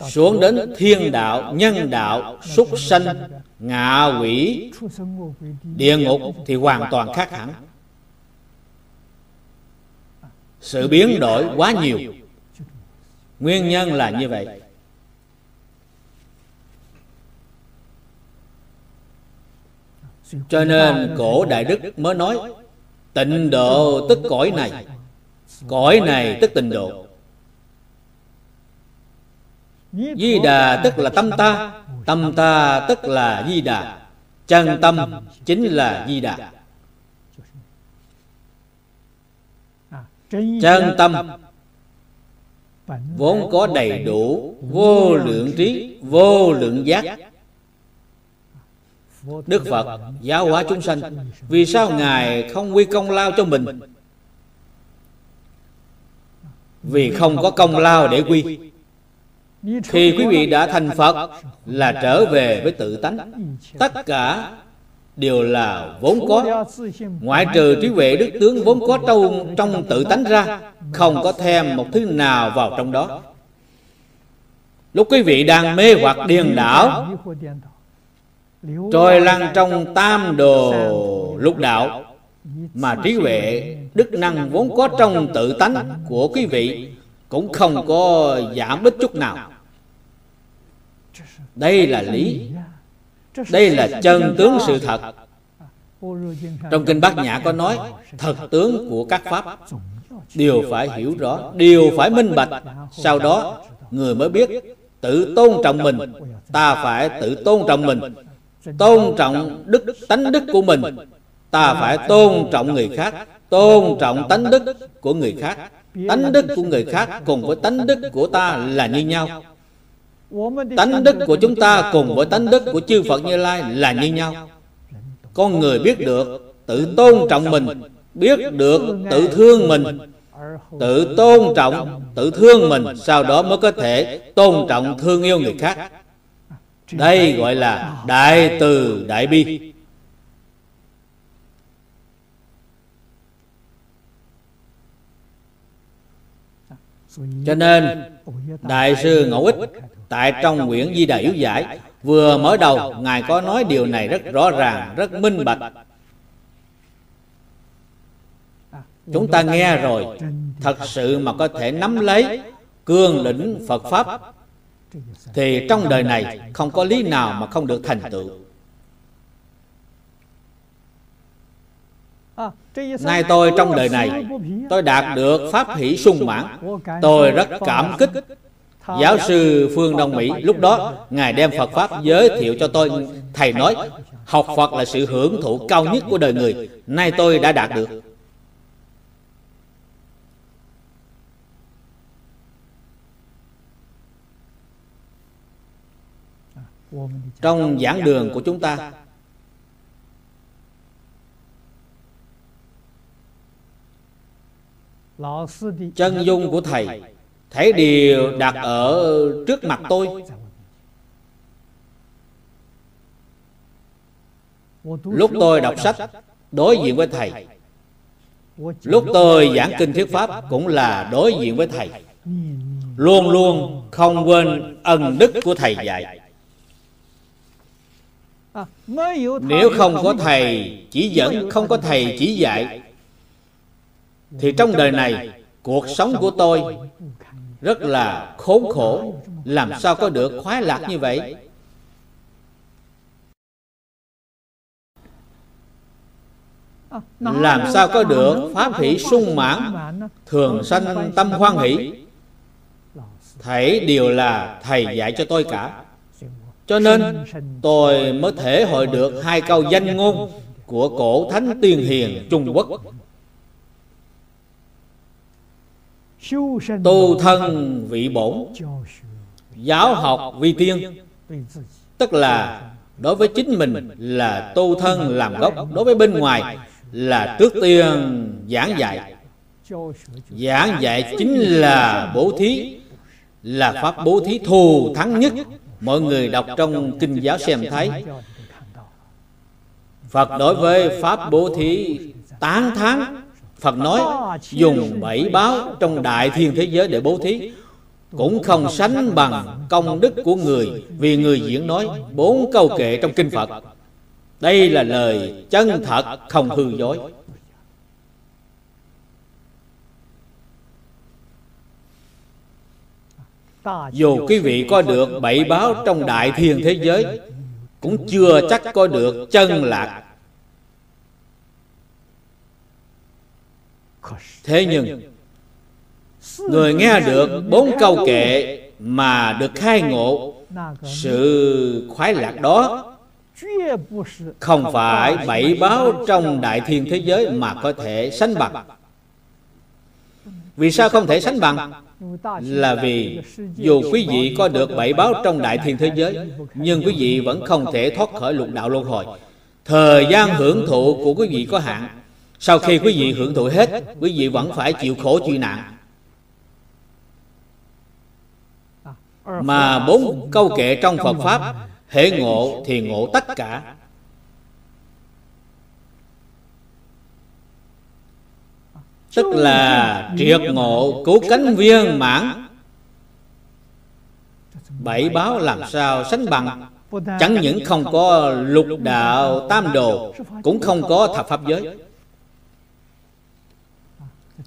Xuống đến thiên đạo nhân đạo súc sanh ngạ quỷ, địa ngục thì hoàn toàn khác hẳn. Sự biến đổi quá nhiều. Nguyên nhân là như vậy. Cho nên cổ đại đức mới nói, tịnh độ tức cõi này. Cõi này tức tịnh độ. Di Đà tức là tâm ta. Tâm ta tức là Di Đà. Chân tâm chính là Di Đà. Chân tâm vốn có đầy đủ, vô lượng trí, vô lượng giác. Đức phật giáo hóa chúng sanh, vì sao ngài không quy công lao cho mình? Vì không có công lao để quy khi quý vị đã thành phật, là trở về với tự tánh. Tất cả đều là vốn có. Ngoại trừ trí huệ đức tướng vốn có trong trong tự tánh ra, không có thêm một thứ nào vào trong đó. Lúc quý vị đang mê hoặc điền đảo, trôi lăn trong tam đồ lục đạo, mà trí huệ đức năng vốn có trong tự tánh của quý vị cũng không có giảm ít chút nào đây là lý. Đây là chân tướng sự thật. Trong kinh bát nhã có nói, thật tướng của các pháp đều phải hiểu rõ, đều phải minh bạch. Sau đó, người mới biết, tự tôn trọng mình, ta phải tự tôn trọng mình. Tôn trọng đức tánh đức của mình, ta phải tôn trọng người khác. Tôn trọng tánh đức của người khác. Tánh đức của người khác cùng với tánh đức của ta là như nhau tánh đức của chúng ta cùng với tánh đức của chư phật như lai là như nhau. Con người biết được tự tôn trọng mình, biết được tự thương mình. Tự tôn trọng, tự thương mình, sau đó mới có thể tôn trọng thương yêu người khác. Đây gọi là đại từ đại bi. Cho nên, đại sư ngẫu ích tại trong quyển di đà yếu giải, vừa mở đầu, ngài có nói điều này rất rõ ràng, rất minh bạch. Chúng ta nghe rồi, thật sự mà có thể nắm lấy cương lĩnh phật pháp, thì trong đời này không có lý nào mà không được thành tựu. Nay tôi trong đời này, tôi đạt được pháp hỷ sung mãn. Tôi rất cảm kích giáo sư phương đông mỹ lúc đó ngài đem phật pháp giới thiệu cho tôi thầy nói học phật là sự hưởng thụ cao nhất của đời người. nay tôi đã đạt được. trong giảng đường của chúng ta chân dung của thầy thấy đều đặt ở trước mặt tôi. lúc tôi đọc sách đối diện với thầy. Lúc tôi giảng kinh thuyết pháp cũng là đối diện với thầy. Luôn luôn không quên ân đức của thầy dạy. Nếu không có thầy chỉ dẫn không có thầy chỉ dạy thì trong đời này cuộc sống của tôi rất là khốn khổ làm sao có được khoái lạc như vậy làm sao có được pháp hỷ sung mãn thường sanh tâm hoan hỷ thảy đều là thầy dạy cho tôi cả cho nên tôi mới thể hội được hai câu danh ngôn của cổ thánh tiên hiền trung quốc tu thân vị bổn. giáo học vi tiên. tức là đối với chính mình là tu thân làm gốc. Đối với bên ngoài là trước tiên giảng dạy. Giảng dạy chính là bố thí. Là pháp bố thí thù thắng nhất. Mọi người đọc trong kinh giáo xem thấy. Phật đối với pháp bố thí tán thán Phật nói dùng bảy báo trong đại thiên thế giới để bố thí cũng không sánh bằng công đức của người vì người diễn nói bốn câu kệ trong kinh Phật. Đây là lời chân thật không hư dối. Dù quý vị có được bảy báo trong đại thiên thế giới Cũng chưa chắc có được chân lạc Thế nhưng Người nghe được bốn câu kệ Mà được khai ngộ Sự khoái lạc đó Không phải bảy báo trong đại thiên thế giới Mà có thể sánh bằng. vì sao không thể sánh bằng? là vì dù quý vị có được bảy báo trong đại thiên thế giới nhưng quý vị vẫn không thể thoát khỏi lục đạo luân hồi. Thời gian hưởng thụ của quý vị có hạn sau khi quý vị hưởng thụ hết, quý vị vẫn phải chịu khổ chịu nạn. Mà bốn câu kệ trong phật pháp hệ ngộ thì ngộ tất cả. Tức là triệt ngộ cứu cánh viên mãn. Bảy báo làm sao sánh bằng? Chẳng những không có lục đạo tam đồ, cũng không có thập pháp giới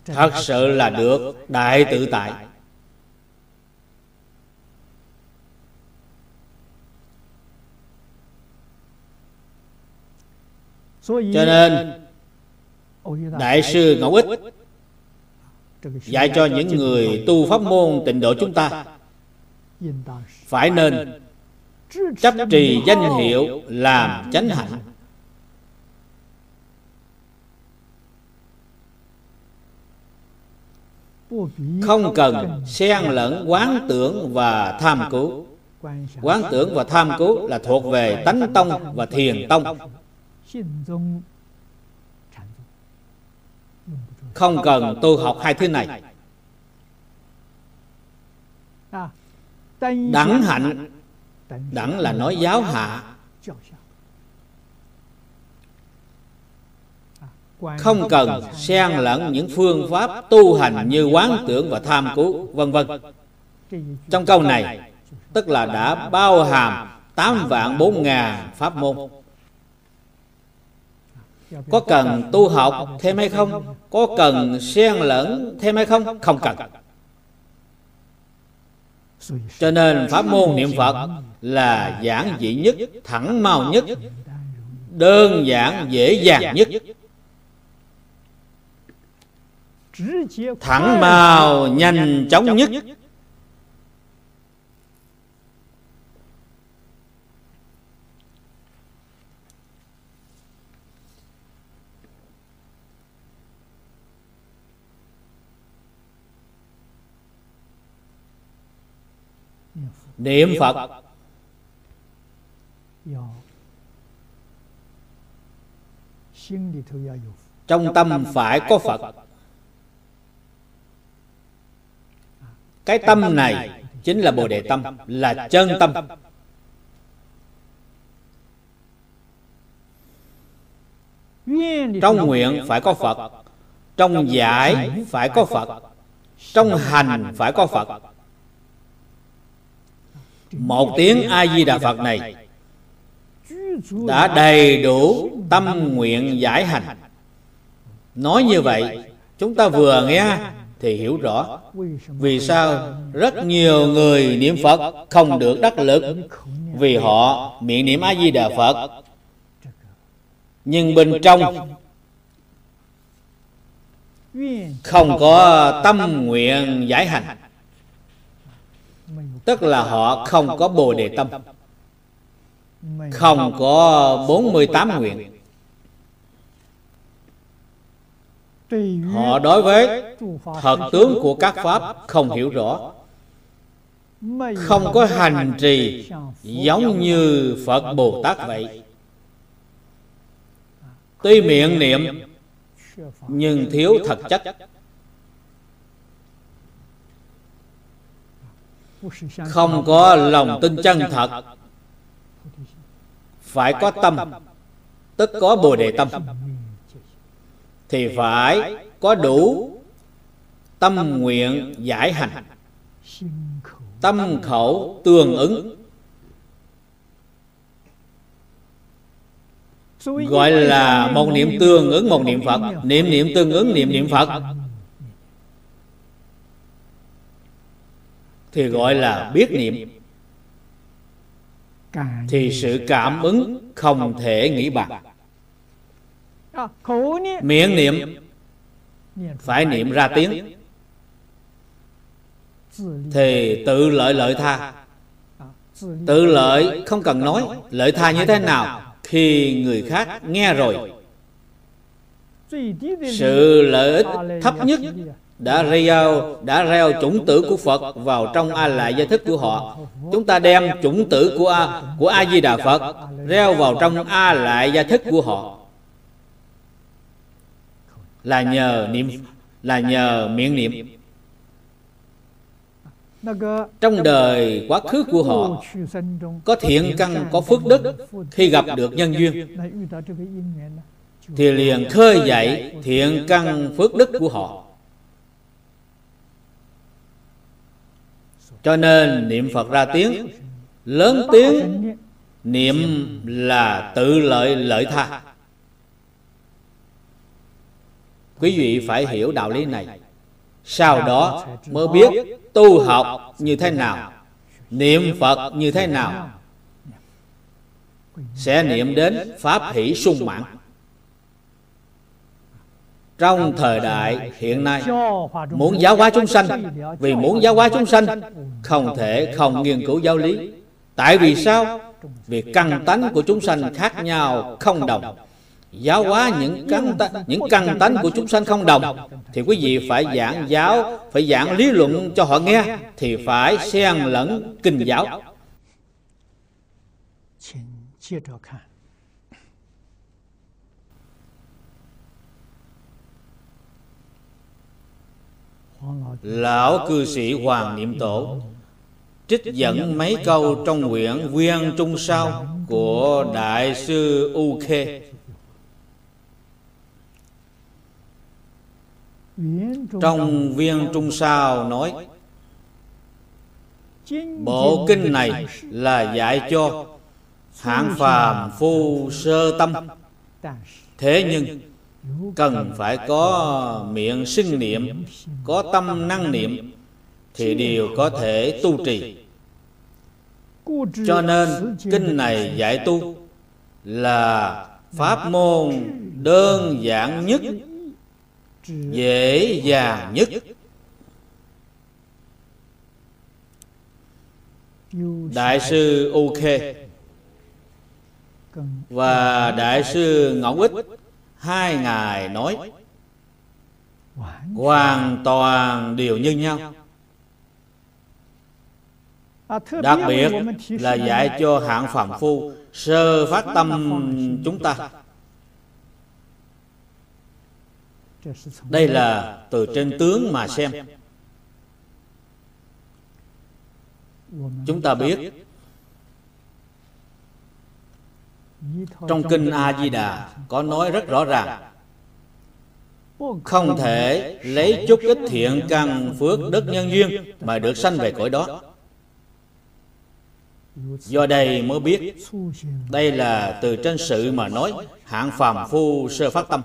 thật sự là được, đại tự tại. Cho nên, đại sư ngẫu ích dạy cho những người tu pháp môn tịnh độ chúng ta phải nên chấp trì danh hiệu làm chánh hạnh. Không cần xen lẫn quán tưởng và tham cứu. quán tưởng và tham cứu là thuộc về tánh tông và thiền tông. Không cần tu học hai thứ này. Đẳng hạnh đẳng là nói giáo hạ không cần xen lẫn những phương pháp tu hành như quán tưởng và tham cứu vân vân. Trong câu này tức là đã bao hàm tám vạn bốn ngàn pháp môn. Có cần tu học thêm hay không? Có cần xen lẫn thêm hay không? Không cần. Cho nên pháp môn niệm phật là giản dị nhất thẳng mau nhất đơn giản dễ dàng nhất thẳng mau nhanh chóng nhất. Niệm phật. Trong tâm phải có phật. Cái tâm này chính là bồ đề tâm, là chân tâm. Trong nguyện phải có phật, trong giải phải có phật, trong hành phải có phật. Một tiếng a di đà phật này đã đầy đủ tâm nguyện giải hành. Nói như vậy, chúng ta vừa nghe thì hiểu rõ. Vì sao rất nhiều người niệm phật không được đắc lực? Vì họ miệng niệm a di đà phật. Nhưng bên trong không có tâm nguyện giải hành. Tức là họ không có bồ đề tâm. Không có 48 nguyện. Họ đối với thật tướng của các Pháp không hiểu rõ. Không có hành trì giống như Phật Bồ Tát vậy. Tuy miệng niệm Nhưng thiếu thật chất. Không có lòng tin chân thật. Phải có tâm Tức có Bồ Đề Tâm thì phải có đủ tâm nguyện giải hành. Tâm khẩu tương ứng. Gọi là một niệm tương ứng, một niệm phật. Niệm niệm tương ứng, niệm niệm phật. Thì gọi là biết niệm. Thì sự cảm ứng không thể nghĩ bằng miệng niệm. Phải niệm ra tiếng. thì tự lợi lợi tha. tự lợi không cần nói. lợi tha như thế nào? khi người khác nghe rồi. sự lợi ích thấp nhất đã gieo đã gieo chủng tử của Phật vào trong a lại gia thức của họ. Chúng ta đem chủng tử của a của A Di Đà Phật gieo vào trong a lại gia thức của họ là nhờ niệm là nhờ miệng niệm. trong đời quá khứ của họ có thiện căn có phước đức. Khi gặp được nhân duyên thì liền khơi dậy thiện căn phước đức của họ. Cho nên niệm phật ra tiếng lớn tiếng niệm là tự lợi lợi tha quý vị phải hiểu đạo lý này. Sau đó mới biết tu học như thế nào niệm phật như thế nào. sẽ niệm đến pháp hỷ sung mãn. trong thời đại hiện nay muốn giáo hóa chúng sanh vì muốn giáo hóa chúng sanh không thể không nghiên cứu giáo lý. tại vì sao? vì căn tánh của chúng sanh khác nhau không đồng giáo hóa những căn những căn tánh của chúng sanh không đồng thì quý vị phải giảng giáo phải giảng lý luận cho họ nghe thì phải xen lẫn kinh giáo lão cư sĩ hoàng niệm tổ trích dẫn mấy câu trong quyển Viên Trung Sao của Đại sư U Khê. Trong Viên Trung Sao nói, Bộ kinh này là dạy cho hạng phàm phu sơ tâm. Thế nhưng cần phải có miệng sinh niệm, Có tâm năng niệm thì đều có thể tu trì. Cho nên kinh này dạy tu là pháp môn đơn giản nhất dễ dàng nhất. Đại sư khê và đại sư ngọc ích hai ngài nói hoàn toàn đều như nhau. đặc biệt là dạy cho hạng phạm phu sơ phát tâm chúng ta đây là từ trên tướng mà xem. Chúng ta biết, trong kinh a di đà có nói rất rõ ràng. Không thể lấy chút ít thiện căn phước đức nhân duyên mà được sanh về cõi đó. Do đây mới biết, Đây là từ trên sự mà nói, Hạng phàm phu sơ phát tâm.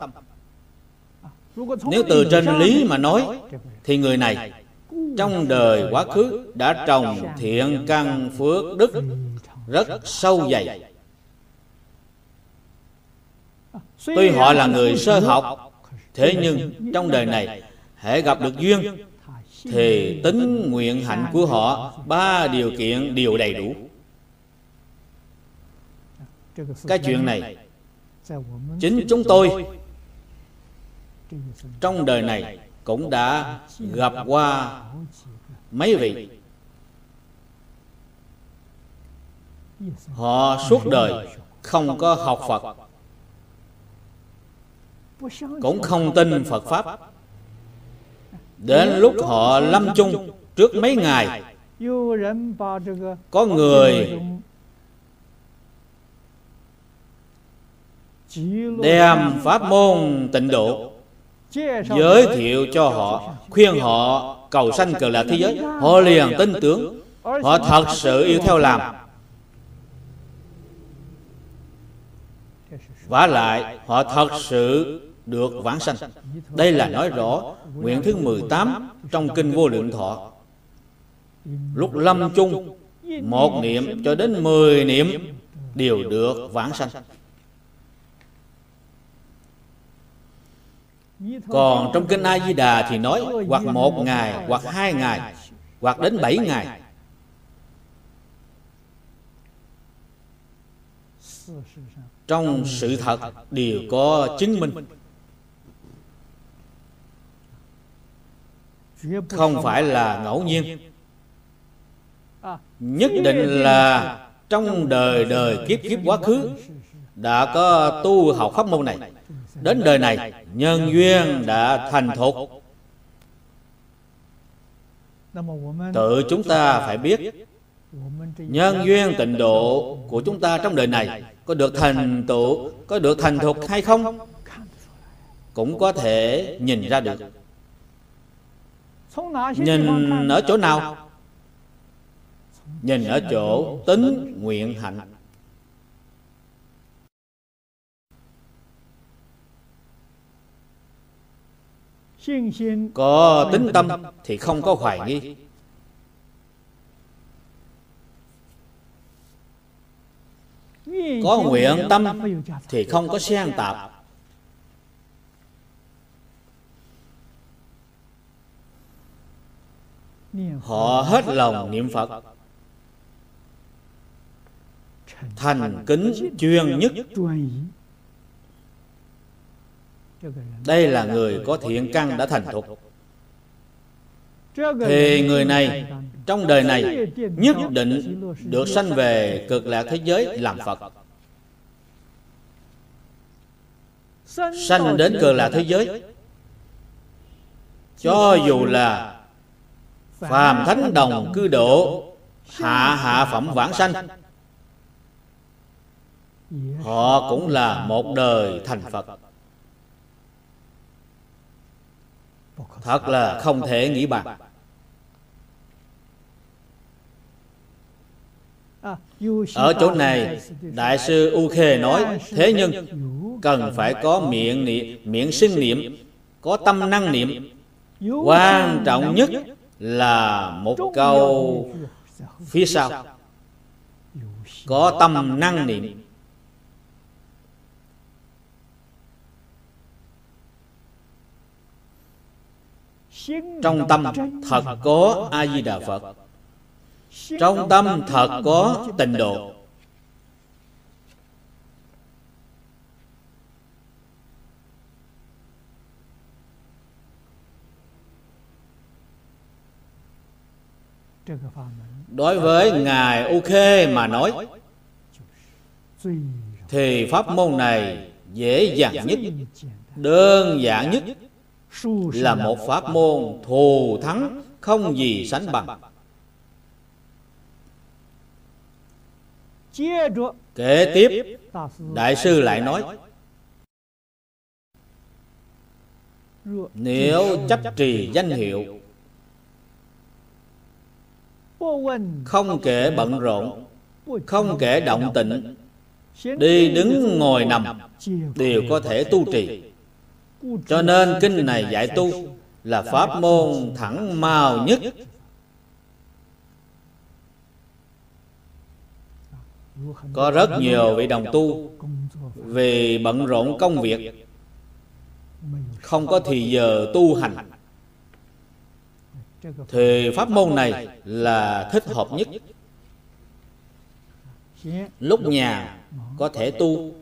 Nếu từ trên lý mà nói, Thì người này, Trong đời quá khứ, Đã trồng thiện căn phước đức Rất sâu dày. Tuy họ là người sơ học, Thế nhưng trong đời này Hãy gặp được duyên, Thì tính nguyện hạnh của họ Ba điều kiện đều đầy đủ. Cái chuyện này, chính chúng tôi trong đời này cũng đã gặp qua mấy vị. Họ suốt đời không có học phật, cũng không tin phật pháp. Đến lúc họ lâm chung trước mấy ngày, có người đem pháp môn tịnh độ giới thiệu cho họ khuyên họ cầu sanh cực lạc thế giới. họ liền tin tưởng họ thật sự yêu theo làm. và lại họ thật sự được vãng sanh. Đây là nói rõ nguyện thứ 18 trong kinh vô lượng thọ. Lúc lâm chung một niệm cho đến 10 niệm đều được vãng sanh Còn trong kinh A Di Đà thì nói hoặc một ngày, hoặc hai ngày, hoặc đến bảy ngày. Trong sự thật đều có chứng minh. không phải là ngẫu nhiên. nhất định là trong đời đời kiếp kiếp quá khứ. đã có tu học pháp môn này. Đến đời này nhân duyên đã thành thục. tự chúng ta phải biết nhân duyên tịnh độ của chúng ta trong đời này có được thành tựu có được thành thục hay không? cũng có thể nhìn ra được. nhìn ở chỗ nào? Nhìn ở chỗ tính nguyện hạnh có tính tâm thì không có hoài nghi. Có nguyện tâm thì không có xen tạp. họ hết lòng niệm phật. Thành kính chuyên nhất đây là người có thiện căn đã thành thục. Thì người này, trong đời này, nhất định được sanh về cực lạc thế giới làm phật. Sanh đến cực lạc thế giới, cho dù là phàm thánh đồng cư độ, hạ hạ phẩm vãng sanh, họ cũng là một đời thành phật. Thật là không thể nghĩ bàn. Ở chỗ này, đại sư u khê nói, thế nhưng cần phải có miệng niệm miệng sinh niệm, có tâm năng niệm. Quan trọng nhất là một câu, phía sau, có tâm năng niệm. Trong tâm thật có a di đà phật. Trong tâm thật có tịnh độ. Đối với ngài u khê mà nói thì pháp môn này dễ dàng nhất đơn giản nhất là một pháp môn thù thắng không gì sánh bằng. kế tiếp đại sư lại nói nếu chấp trì danh hiệu không kể bận rộn không kể động tịnh đi đứng ngồi nằm đều có thể tu trì cho nên kinh này dạy tu là pháp môn thẳng mau nhất. Có rất nhiều vị đồng tu vì bận rộn công việc, không có thì giờ tu hành. Thì pháp môn này là thích hợp nhất. Lúc nhà có thể tu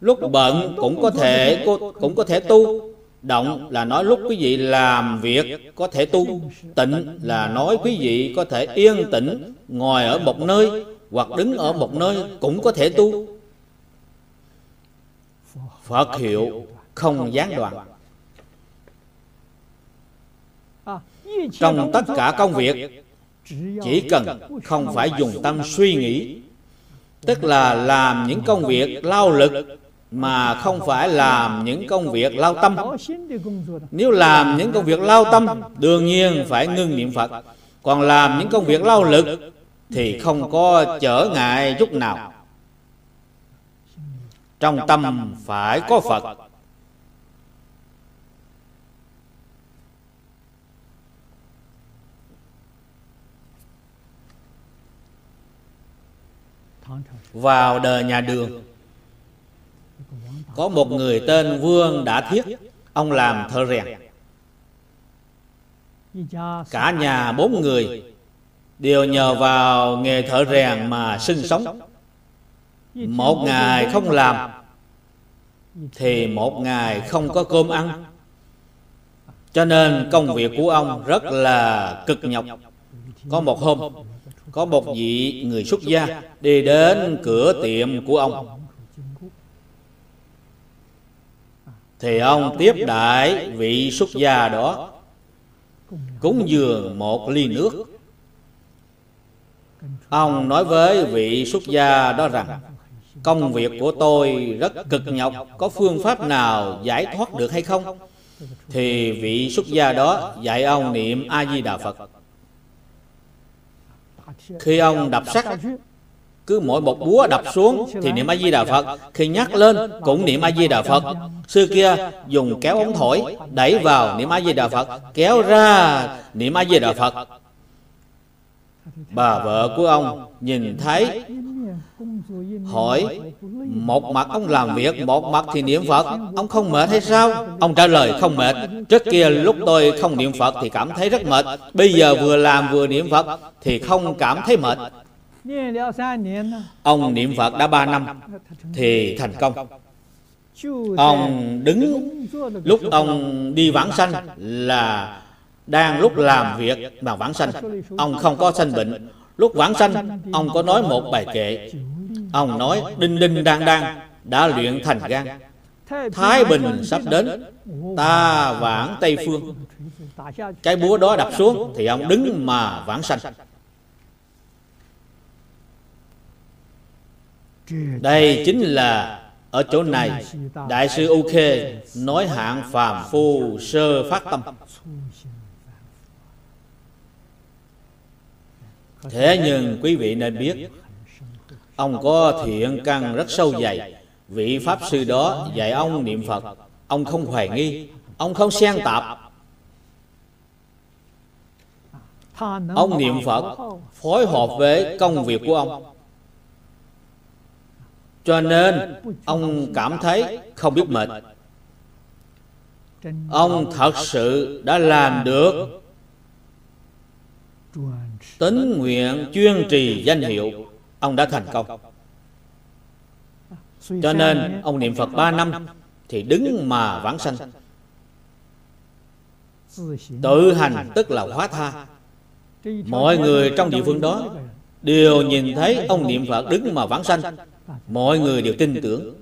lúc bận cũng có thể cũng có thể tu. Động là nói lúc quý vị làm việc có thể tu. Tịnh là nói quý vị có thể yên tĩnh, ngồi ở một nơi hoặc đứng ở một nơi cũng có thể tu. Phật hiệu không gián đoạn. Trong tất cả công việc, chỉ cần không phải dùng tâm suy nghĩ tức là làm những công việc lao lực, mà không phải làm những công việc lao tâm. Nếu làm những công việc lao tâm, đương nhiên phải ngưng niệm phật. Còn làm những công việc lao lực thì không có trở ngại chút nào. Trong tâm phải có phật. Vào đời nhà đường. Có một người tên vương đã thiết, ông làm thợ rèn. Cả nhà bốn người đều nhờ vào nghề thợ rèn mà sinh sống. Một ngày không làm, thì một ngày không có cơm ăn. Cho nên công việc của ông rất là cực nhọc. Có một hôm có một vị người xuất gia đi đến cửa tiệm của ông. Thì ông tiếp đại vị xuất gia đó, cúng dường một ly nước. Ông nói với vị xuất gia đó rằng, công việc của tôi rất cực nhọc, có phương pháp nào giải thoát được hay không? Thì vị xuất gia đó dạy ông niệm a di đà phật khi ông đập sắt cứ mỗi một búa đập xuống thì niệm a di đà phật. Khi nhắc lên cũng niệm a di đà phật. Xưa kia dùng kéo ống thổi đẩy vào niệm a di đà phật kéo ra niệm a di đà phật. Bà vợ của ông nhìn thấy hỏi một mặt ông làm việc một mặt thì niệm phật. Ông không mệt hay sao? Ông trả lời không mệt. Trước kia lúc tôi không niệm phật thì cảm thấy rất mệt. Bây giờ vừa làm vừa niệm phật thì không cảm thấy mệt. Ông niệm phật đã ba năm thì thành công. Ông đứng lúc ông đi vãng sanh là đang lúc làm việc mà vãng sanh. Ông không có sanh bệnh lúc vãng sanh, ông có nói một bài kệ. Ông nói, đinh đinh đang đang, đã luyện thành gan. Thái bình sắp đến, ta vãng tây phương. Cái búa đó đập xuống thì ông đứng mà vãng sanh. Đây chính là ở chỗ này, đại sư u khê nói hạng phàm phu sơ phát tâm. Thế nhưng quý vị nên biết, ông có thiện căn rất sâu dày. Vị pháp sư đó dạy ông niệm phật. Ông không hoài nghi, ông không xen tạp. Ông niệm phật, phối hợp với công việc của ông. Cho nên, ông cảm thấy không biết mệt. Ông thật sự đã làm được tính nguyện chuyên trì danh hiệu, ông đã thành công. Cho nên, ông niệm phật ba năm thì đứng mà vãng sanh. Tự hành tức là hóa tha. Mọi người trong địa phương đó đều nhìn thấy ông niệm phật đứng mà vãng sanh. Mọi người đều tin tưởng.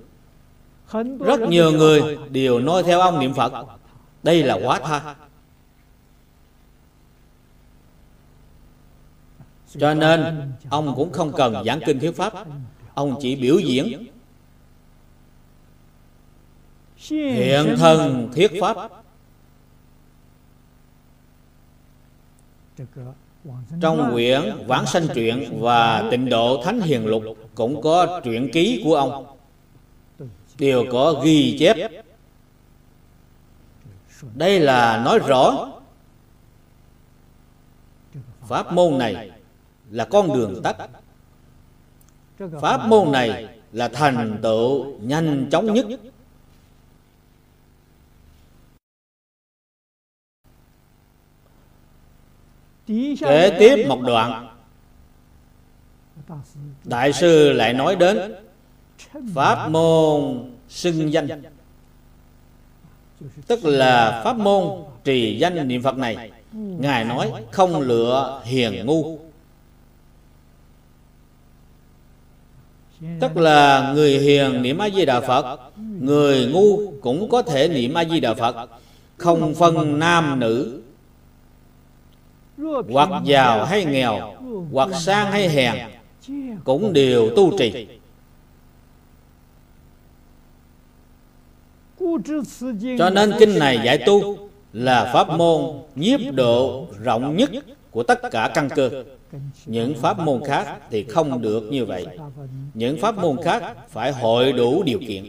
Rất nhiều người đều nói theo ông niệm phật, đây là hóa tha. Cho nên, ông cũng không cần giảng kinh thuyết pháp. Ông chỉ biểu diễn. Hiện thân thuyết pháp. Trong quyển Vãng Sanh Truyện và Tịnh Độ Thánh Hiền Lục cũng có truyện ký của ông. Đều có ghi chép. Đây là nói rõ pháp môn này là con đường tắt. Pháp môn này là thành tựu nhanh chóng nhất. Kế tiếp một đoạn. Đại sư lại nói đến Pháp môn xưng danh. Tức là pháp môn trì danh niệm Phật này. Ngài nói không lựa hiền ngu. Tức là người hiền niệm A-di-đà Phật, Người ngu cũng có thể niệm A-di-đà Phật, Không phân nam nữ. Hoặc giàu hay nghèo, hoặc sang hay hèn, cũng đều tu trì. Cho nên kinh này giải tu là pháp môn nhiếp độ rộng nhất của tất cả căn cơ. những pháp môn khác thì không được như vậy. những pháp môn khác phải hội đủ điều kiện.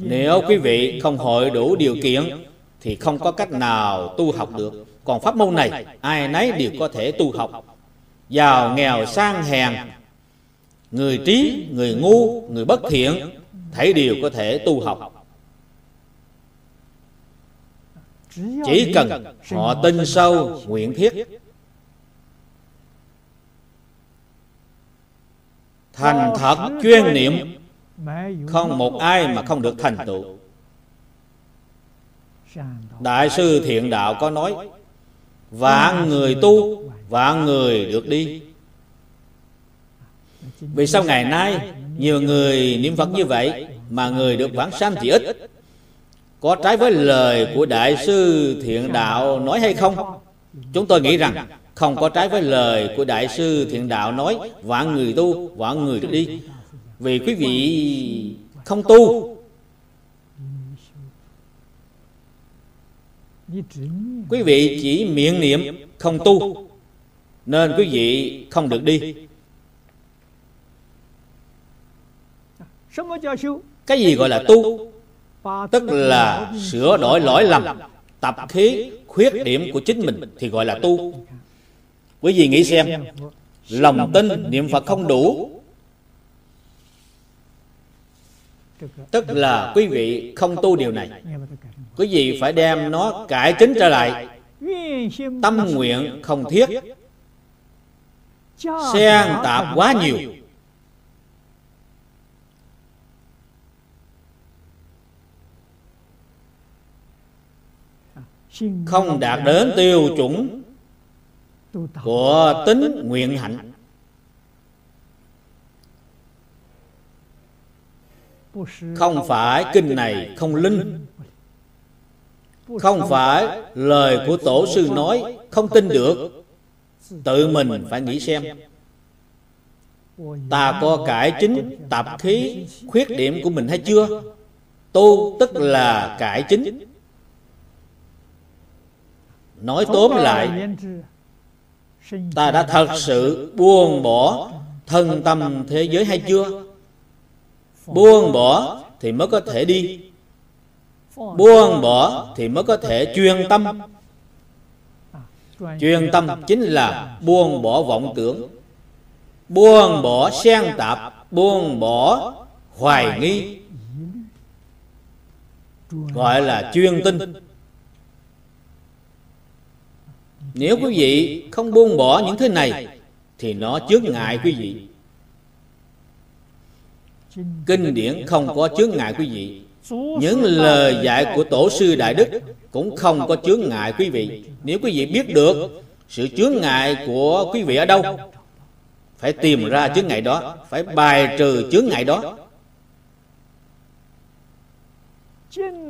nếu quý vị không hội đủ điều kiện thì không có cách nào tu học được. còn pháp môn này ai nấy đều có thể tu học. giàu nghèo sang hèn. người trí người ngu người bất thiện thấy đều có thể tu học chỉ cần họ tin sâu nguyện thiết. Thành thật chuyên niệm. Không một ai mà không được thành tựu. Đại sư thiện đạo có nói vạn người tu vạn người được đi. Vì sao ngày nay nhiều người niệm phật như vậy mà người được vãng sanh thì ít có trái với lời của đại sư thiện đạo nói hay không? Chúng tôi nghĩ rằng không có trái với lời của đại sư thiện đạo nói vạn người tu vạn người được đi. Vì quý vị không tu quý vị chỉ miệng niệm không tu nên quý vị không được đi. Cái gì gọi là tu tức là sửa đổi lỗi lầm, tập khí, khuyết điểm của chính mình thì gọi là tu. Quý vị nghĩ xem, lòng tin niệm phật không đủ. Tức là quý vị không tu điều này. Quý vị phải đem nó cải chính trở lại. Tâm nguyện không thiết. Xen tạp quá nhiều. Không đạt đến tiêu chuẩn của tính nguyện hạnh. không phải kinh này không linh. không phải lời của tổ sư nói không tin được. Tự mình phải nghĩ xem. Ta có cải chính tập khí khuyết điểm của mình hay chưa? Tu tức là cải chính nói tóm lại, ta đã thật sự buông bỏ thân tâm thế giới hay chưa? Buông bỏ thì mới có thể đi. Buông bỏ thì mới có thể chuyên tâm. Chuyên tâm chính là buông bỏ vọng tưởng. Buông bỏ xen tạp, buông bỏ hoài nghi. Gọi là chuyên tinh nếu quý vị không buông bỏ những thứ này, thì nó chướng ngại quý vị. Kinh điển không có chướng ngại quý vị. Những lời dạy của tổ sư đại đức cũng không có chướng ngại quý vị. Nếu quý vị biết được sự chướng ngại của quý vị ở đâu, phải tìm ra chướng ngại đó, phải bài trừ chướng ngại đó.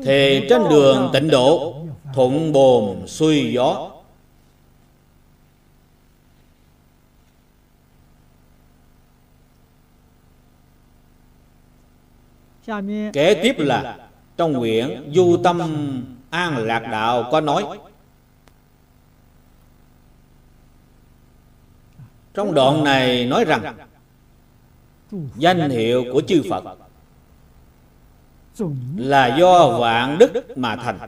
Thì trên đường tịnh độ, thuận bồn xuôi gió. Kế tiếp là, trong nguyện Du Tâm An Lạc Đạo, có nói. Trong đoạn này nói rằng, Danh hiệu của chư Phật Là do vạn đức mà thành.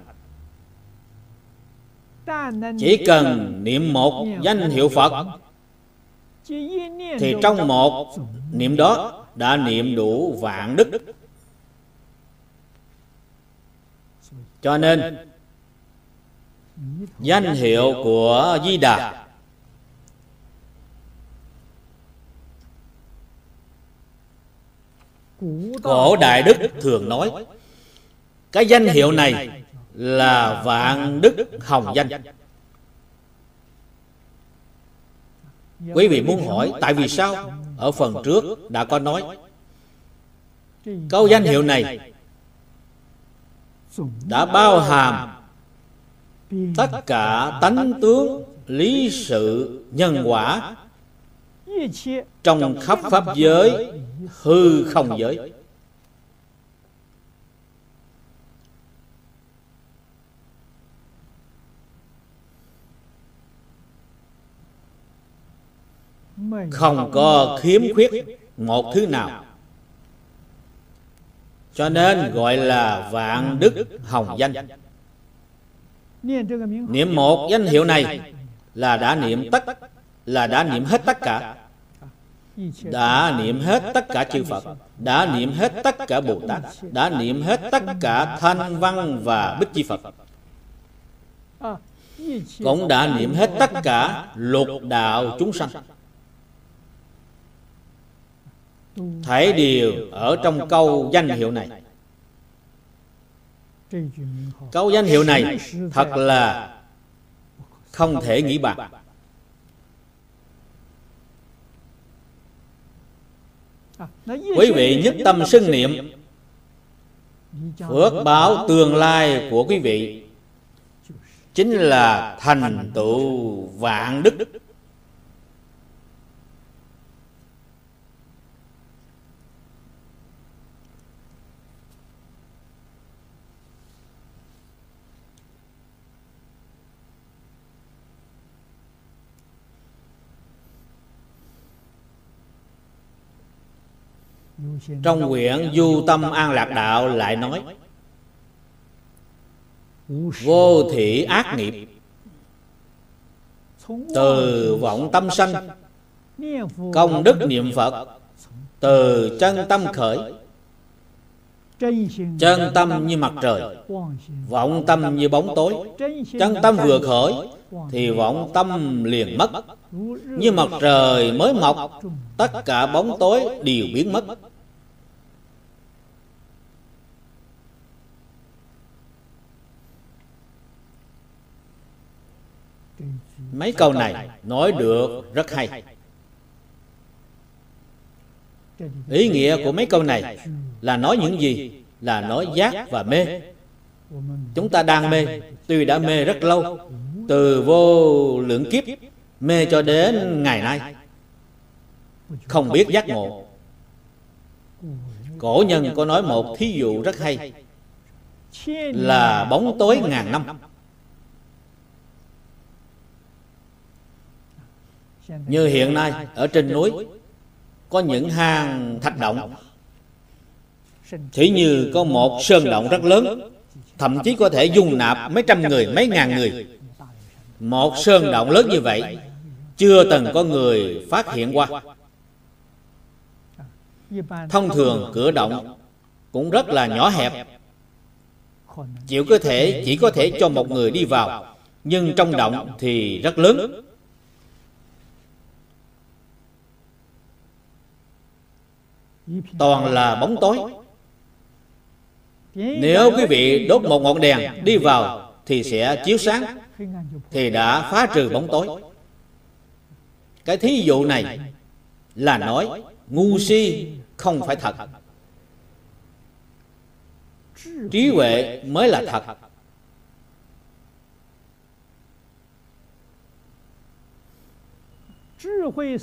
Chỉ cần niệm một danh hiệu Phật, Thì trong một niệm đó đã niệm đủ vạn đức. Cho nên, danh hiệu của di đà cổ đại đức thường nói, cái danh hiệu này là vạn đức hồng danh. Quý vị muốn hỏi tại vì sao? Ở phần trước đã có nói, câu danh hiệu này đã bao hàm tất cả tánh tướng, lý sự, nhân quả trong khắp pháp giới, hư không giới. Không có khiếm khuyết một thứ nào cho nên gọi là vạn đức hồng danh. Niệm một danh hiệu này là đã niệm tất là đã niệm hết tất cả. Đã niệm hết tất cả chư Phật đã niệm hết tất cả Bồ Tát đã niệm hết tất cả thanh văn và bích chi Phật. Cũng đã niệm hết tất cả lục đạo chúng sanh Thảy điều ở trong câu danh hiệu này. câu danh hiệu này thật là không thể nghĩ bạc quý vị nhất tâm xưng niệm. phước báo tương lai của quý vị. chính là thành tựu vạn đức Trong quyển Du Tâm An Lạc Đạo lại nói Vô thị ác nghiệp Từ vọng tâm sanh Công đức niệm Phật Từ chân tâm khởi Chân tâm như mặt trời Vọng tâm như bóng tối Chân tâm vừa khởi Thì vọng tâm liền mất Như mặt trời mới mọc Tất cả bóng tối đều biến mất Mấy câu này nói được rất hay. Ý nghĩa của mấy câu này là nói những gì? Là nói giác và mê. Chúng ta đang mê. Tuy đã mê rất lâu, Từ vô lượng kiếp, Mê cho đến ngày nay. Không biết giác ngộ. Cổ nhân có nói một thí dụ rất hay, Là bóng tối ngàn năm. Như hiện nay ở trên núi Có những hang thạch động. Chỉ như có một sơn động rất lớn Thậm chí có thể dung nạp mấy trăm người, mấy ngàn người. Một sơn động lớn như vậy Chưa từng có người phát hiện qua. Thông thường cửa động cũng rất là nhỏ hẹp. Chịu có thể chỉ có thể cho một người đi vào Nhưng trong động thì rất lớn. Toàn là bóng tối. Nếu quý vị đốt một ngọn đèn đi vào thì sẽ chiếu sáng, thì đã phá trừ bóng tối. Cái thí dụ này là nói ngu si không phải thật. Trí huệ mới là thật.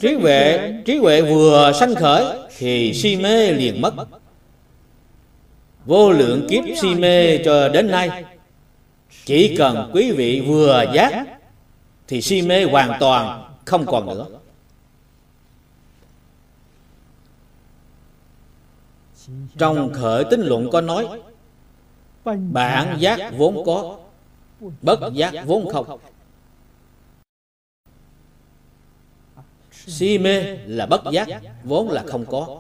Trí huệ trí huệ vừa sanh khởi thì si mê liền mất. vô lượng kiếp si mê cho đến nay. chỉ cần quý vị vừa giác thì si mê hoàn toàn không còn nữa. trong khởi tính luận có nói bản giác vốn có bất giác vốn không Si mê là bất giác, Vốn là không có.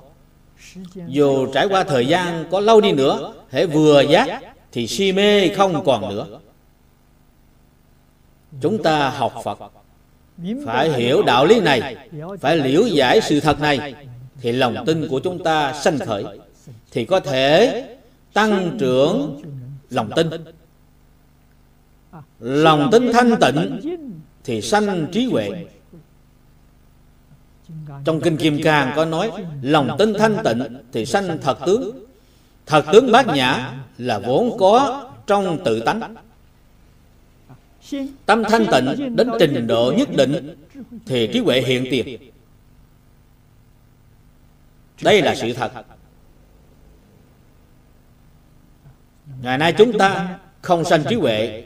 Dù trải qua thời gian có lâu đi nữa Hãy vừa giác, Thì si mê không còn nữa. Chúng ta học Phật. Phải hiểu đạo lý này, Phải liễu giải sự thật này, Thì lòng tin của chúng ta sanh khởi, Thì có thể tăng trưởng lòng tin. Lòng tin thanh tịnh, Thì sanh trí huệ trong Kinh Kim Cang có nói Lòng tin thanh tịnh thì sanh thật tướng. Thật tướng bát nhã là vốn có trong tự tánh. Tâm thanh tịnh đến trình độ nhất định Thì trí huệ hiện tiền. Đây là sự thật. Ngày nay chúng ta không sanh trí huệ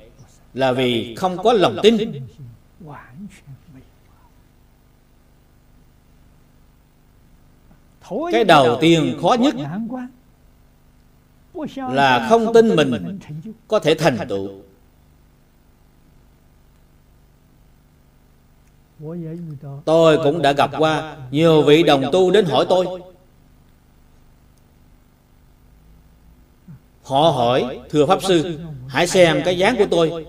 Là vì không có lòng tin cái đầu tiên khó nhất là không tin mình có thể thành tựu. Tôi cũng đã gặp qua nhiều vị đồng tu đến hỏi tôi. Họ hỏi thưa pháp sư hãy xem cái dáng của tôi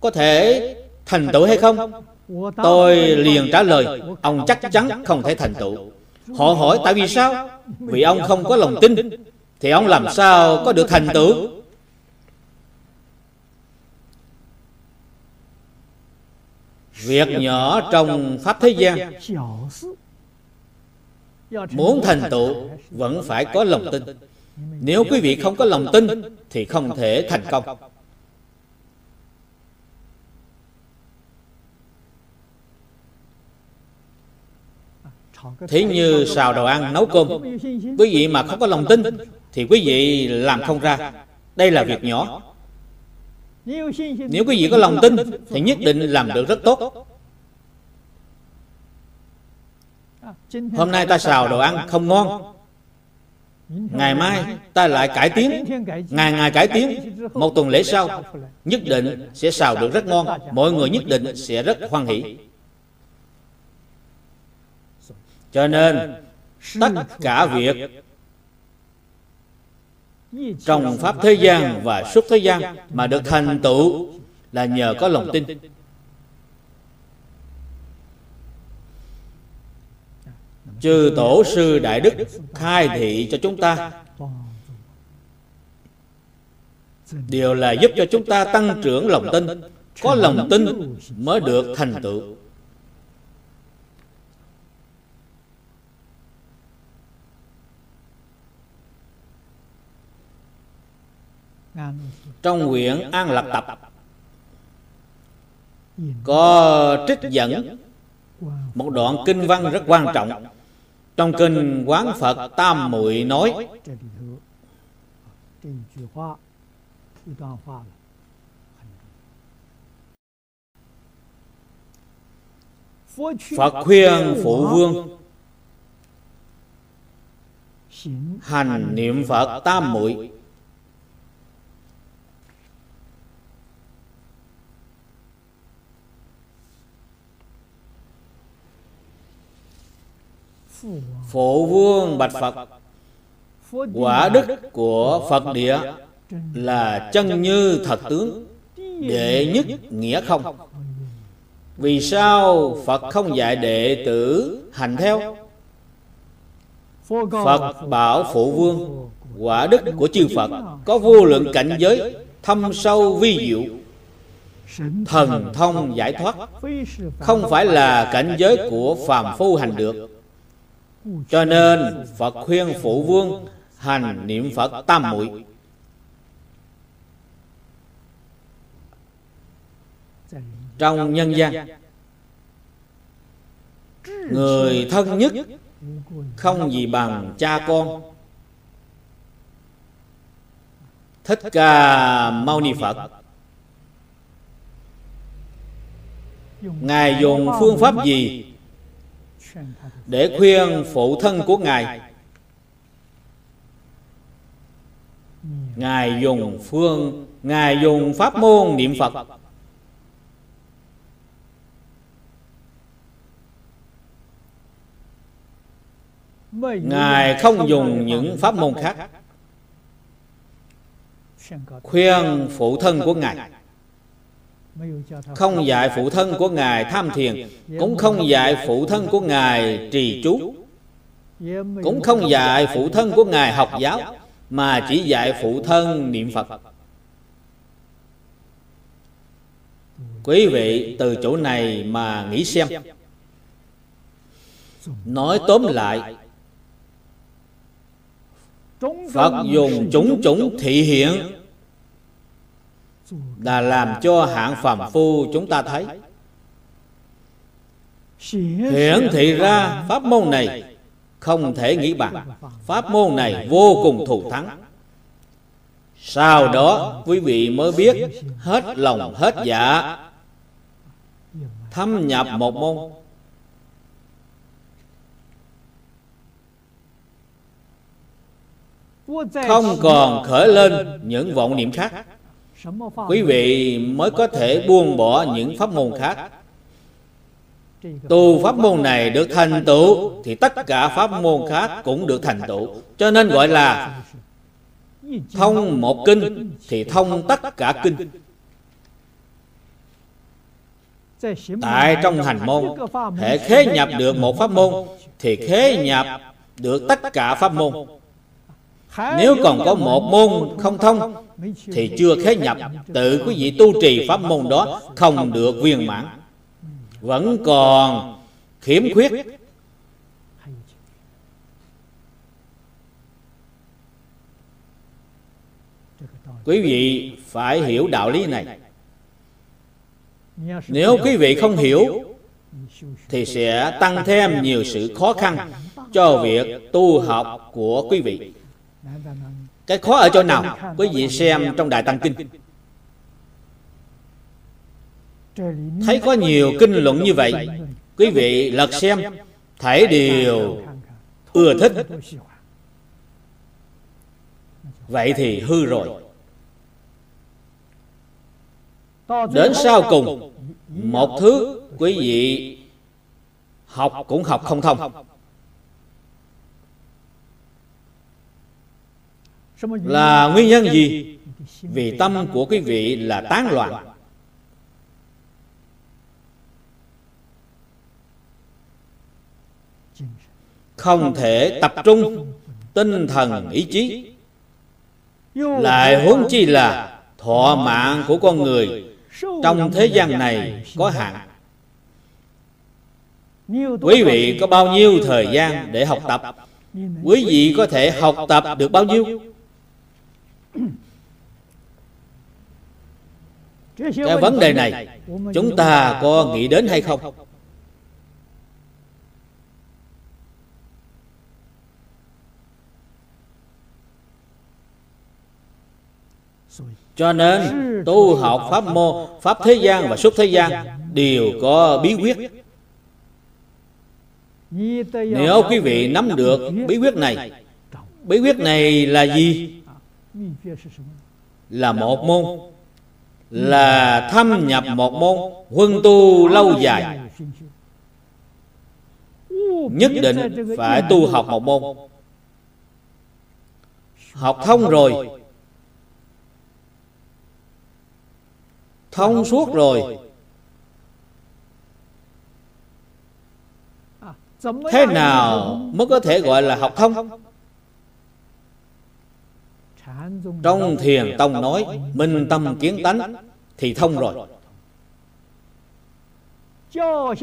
có thể thành tựu hay không? Tôi liền trả lời ông chắc chắn không thể thành tựu Họ hỏi, tại vì sao? Vì ông không có lòng tin. Thì ông làm sao có được thành tựu? Việc nhỏ trong Pháp thế gian Muốn thành tựu vẫn phải có lòng tin. Nếu quý vị không có lòng tin Thì không thể thành công. Thế như xào đồ ăn, nấu cơm. Quý vị mà không có lòng tin Thì quý vị làm không ra. Đây là việc nhỏ. Nếu quý vị có lòng tin Thì nhất định làm được rất tốt. Hôm nay ta xào đồ ăn không ngon. Ngày mai ta lại cải tiến. Ngày ngày cải tiến. Một tuần lễ sau Nhất định sẽ xào được rất ngon. Mọi người nhất định sẽ rất hoan hỷ cho nên tất cả việc trong pháp thế gian và xuất thế gian mà được thành tựu là nhờ có lòng tin. chư tổ sư đại đức khai thị cho chúng ta. đều là giúp cho chúng ta tăng trưởng lòng tin có lòng tin mới được thành tựu trong quyển an lập tập, có trích dẫn một đoạn kinh văn rất quan trọng. Trong kinh quán phật tam muội nói, phật khuyên phụ vương hành niệm phật tam muội. Phổ vương bạch Phật. Quả đức của Phật địa Là chân như thật tướng, Đệ nhất nghĩa không. Vì sao Phật không dạy đệ tử hành theo? Phật bảo phụ vương, Quả đức của chư Phật Có vô lượng cảnh giới, Thâm sâu vi diệu, Thần thông giải thoát, Không phải là cảnh giới của phàm phu hành được cho nên Phật khuyên phụ vương hành niệm Phật tam muội. Trong nhân gian, người thân nhất không gì bằng cha con. Thích ca mâu ni phật. Ngài dùng phương pháp gì? Để khuyên phụ thân của ngài. Ngài dùng phương, ngài dùng pháp môn niệm phật. Ngài không dùng những pháp môn khác. Khuyên phụ thân của ngài không dạy phụ thân của ngài tham thiền cũng không dạy phụ thân của ngài trì chú. Cũng không dạy phụ thân của ngài học giáo mà chỉ dạy phụ thân niệm phật. Quý vị từ chỗ này mà nghĩ xem. Nói tóm lại phật dùng chúng chúng thị hiện là làm cho hạng phàm phu chúng ta thấy. Hiển thị ra, pháp môn này không thể nghĩ bằng pháp môn này vô cùng thù thắng. Sau đó, quý vị mới biết hết lòng, hết dạ thâm nhập một môn. Không còn khởi lên những vọng niệm khác quý vị mới có thể buông bỏ những pháp môn khác. Tu pháp môn này được thành tựu thì tất cả pháp môn khác cũng được thành tựu. Cho nên gọi là thông một kinh thì thông tất cả kinh. Tại trong hành môn hệ khế nhập được một pháp môn thì khế nhập được tất cả pháp môn nếu còn có một môn không thông Thì chưa khế nhập Tự quý vị tu trì pháp môn đó Không được viên mãn. vẫn còn khiếm khuyết. Quý vị phải hiểu đạo lý này. Nếu quý vị không hiểu thì sẽ tăng thêm nhiều sự khó khăn cho việc tu học của quý vị cái khó ở chỗ nào? Quý vị xem trong đại tăng kinh. Thấy có nhiều kinh luận như vậy. Quý vị lật xem. Thấy đều ưa thích. Vậy thì hư rồi. Đến sau cùng, một thứ quý vị học cũng học không thông. Là nguyên nhân gì? vì tâm của quý vị là tán loạn. Không thể tập trung tinh thần ý chí. Lại huống chi là thọ mạng của con người trong thế gian này có hạn. Quý vị có bao nhiêu thời gian để học tập? Quý vị có thể học tập được bao nhiêu cái vấn đề này chúng ta có nghĩ đến hay không? cho nên tu học pháp môn pháp thế gian và xuất thế gian đều có bí quyết. Nếu quý vị nắm được bí quyết này bí quyết này là gì là một môn. là thâm nhập một môn. huân tu lâu dài. nhất định phải tu học một môn. Học thông rồi. Thông suốt rồi. thế nào mới có thể gọi là học thông trong thiền tông nói minh tâm kiến tánh thì thông rồi.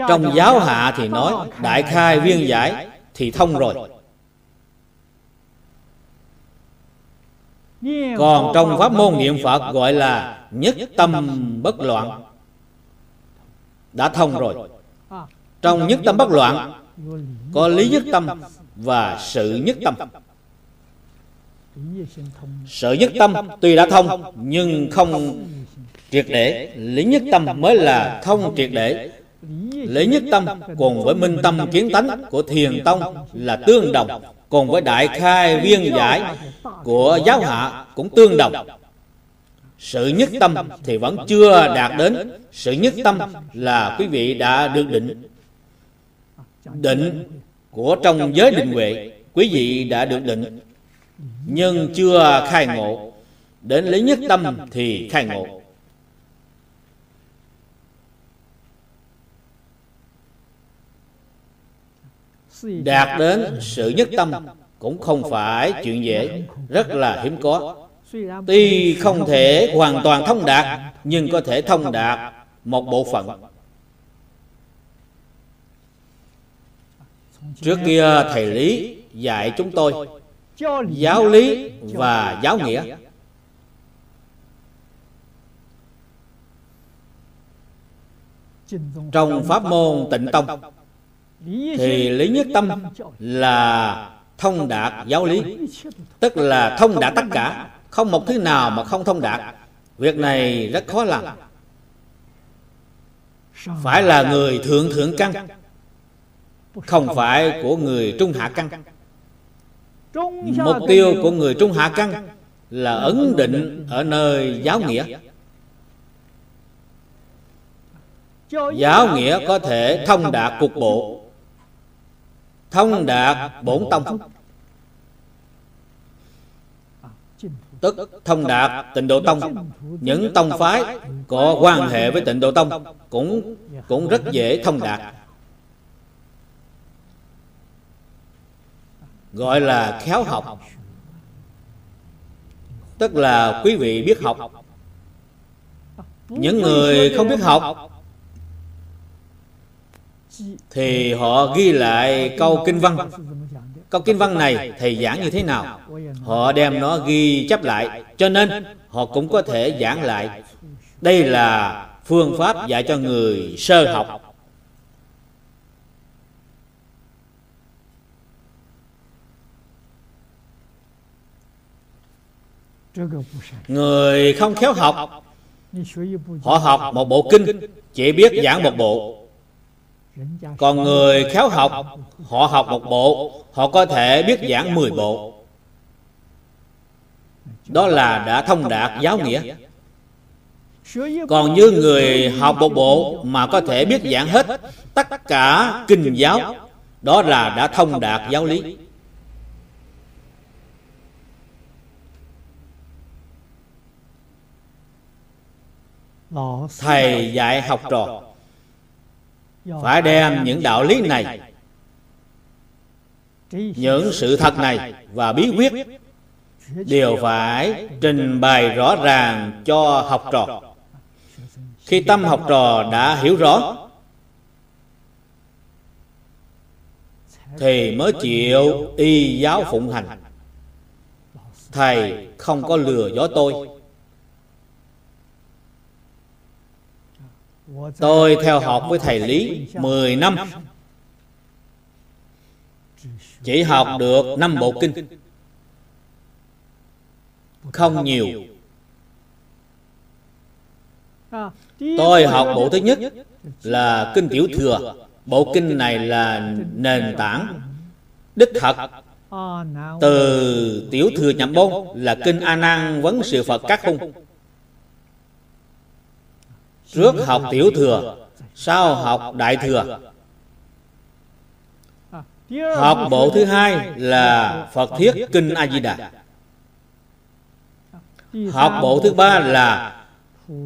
Trong giáo hạ thì nói đại khai viên giải thì thông rồi. Còn trong pháp môn niệm phật gọi là nhất tâm bất loạn đã thông rồi. Trong nhất tâm bất loạn có lý nhất tâm và sự nhất tâm sự nhất tâm tuy đã thông, nhưng không triệt để. Lý nhất tâm mới là thông triệt để. Lý nhất tâm cùng với minh tâm kiến tánh của thiền tông là tương đồng, cùng với đại khai viên giải của giáo hạ cũng tương đồng. Sự nhất tâm thì vẫn chưa đạt đến. Sự nhất tâm là quý vị đã được định. Định của trong giới định huệ, quý vị đã được định nhưng chưa khai ngộ. Đến lý nhất tâm thì khai ngộ. Đạt đến sự nhất tâm cũng không phải chuyện dễ, rất là hiếm có. Tuy không thể hoàn toàn thông đạt, nhưng có thể thông đạt một bộ phận. Trước kia thầy lý dạy chúng tôi giáo lý và giáo nghĩa. trong pháp môn tịnh tông thì lý nhất tâm là thông đạt giáo lý. tức là thông đạt tất cả. không một thứ nào mà không thông đạt. việc này rất khó làm. phải là người thượng thượng căn. không phải của người trung hạ căn mục tiêu của người trung hạ căn là ấn định ở nơi giáo nghĩa. giáo nghĩa có thể thông đạt cục bộ. thông đạt bổn tông. Tức thông đạt tịnh độ tông. Những tông phái có quan hệ với tịnh độ tông cũng cũng rất dễ thông đạt gọi là khéo học. Tức là quý vị biết học. Những người không biết học thì họ ghi lại câu kinh văn. Câu kinh văn này thầy giảng như thế nào? Họ đem nó ghi chép lại, cho nên họ cũng có thể giảng lại. Đây là phương pháp dạy cho người sơ học. Người không khéo học, họ học một bộ kinh, chỉ biết giảng một bộ. Còn người khéo học, họ học một bộ, họ có thể biết giảng mười bộ. Đó là đã thông đạt giáo nghĩa. Còn như người học một bộ mà có thể biết giảng hết tất cả kinh giáo, đó là đã thông đạt giáo lý. Thầy dạy học trò. phải đem những đạo lý này. những sự thật này và bí quyết đều phải trình bày rõ ràng cho học trò. khi tâm học trò đã hiểu rõ thì mới chịu y giáo phụng hành. thầy không có lừa dối tôi Tôi theo học với thầy Lý 10 năm. Chỉ học được năm bộ kinh. Không nhiều. Tôi học bộ thứ nhất là Kinh Tiểu Thừa. Bộ kinh này là nền tảng Đích thật. Từ Tiểu Thừa Nhậm Bôn Là Kinh A Nan Vấn Sự Phật Các Hung Trước học tiểu thừa, Sau học đại thừa. Học bộ thứ hai là Phật Thiết Kinh A-di-đà. Học bộ thứ ba là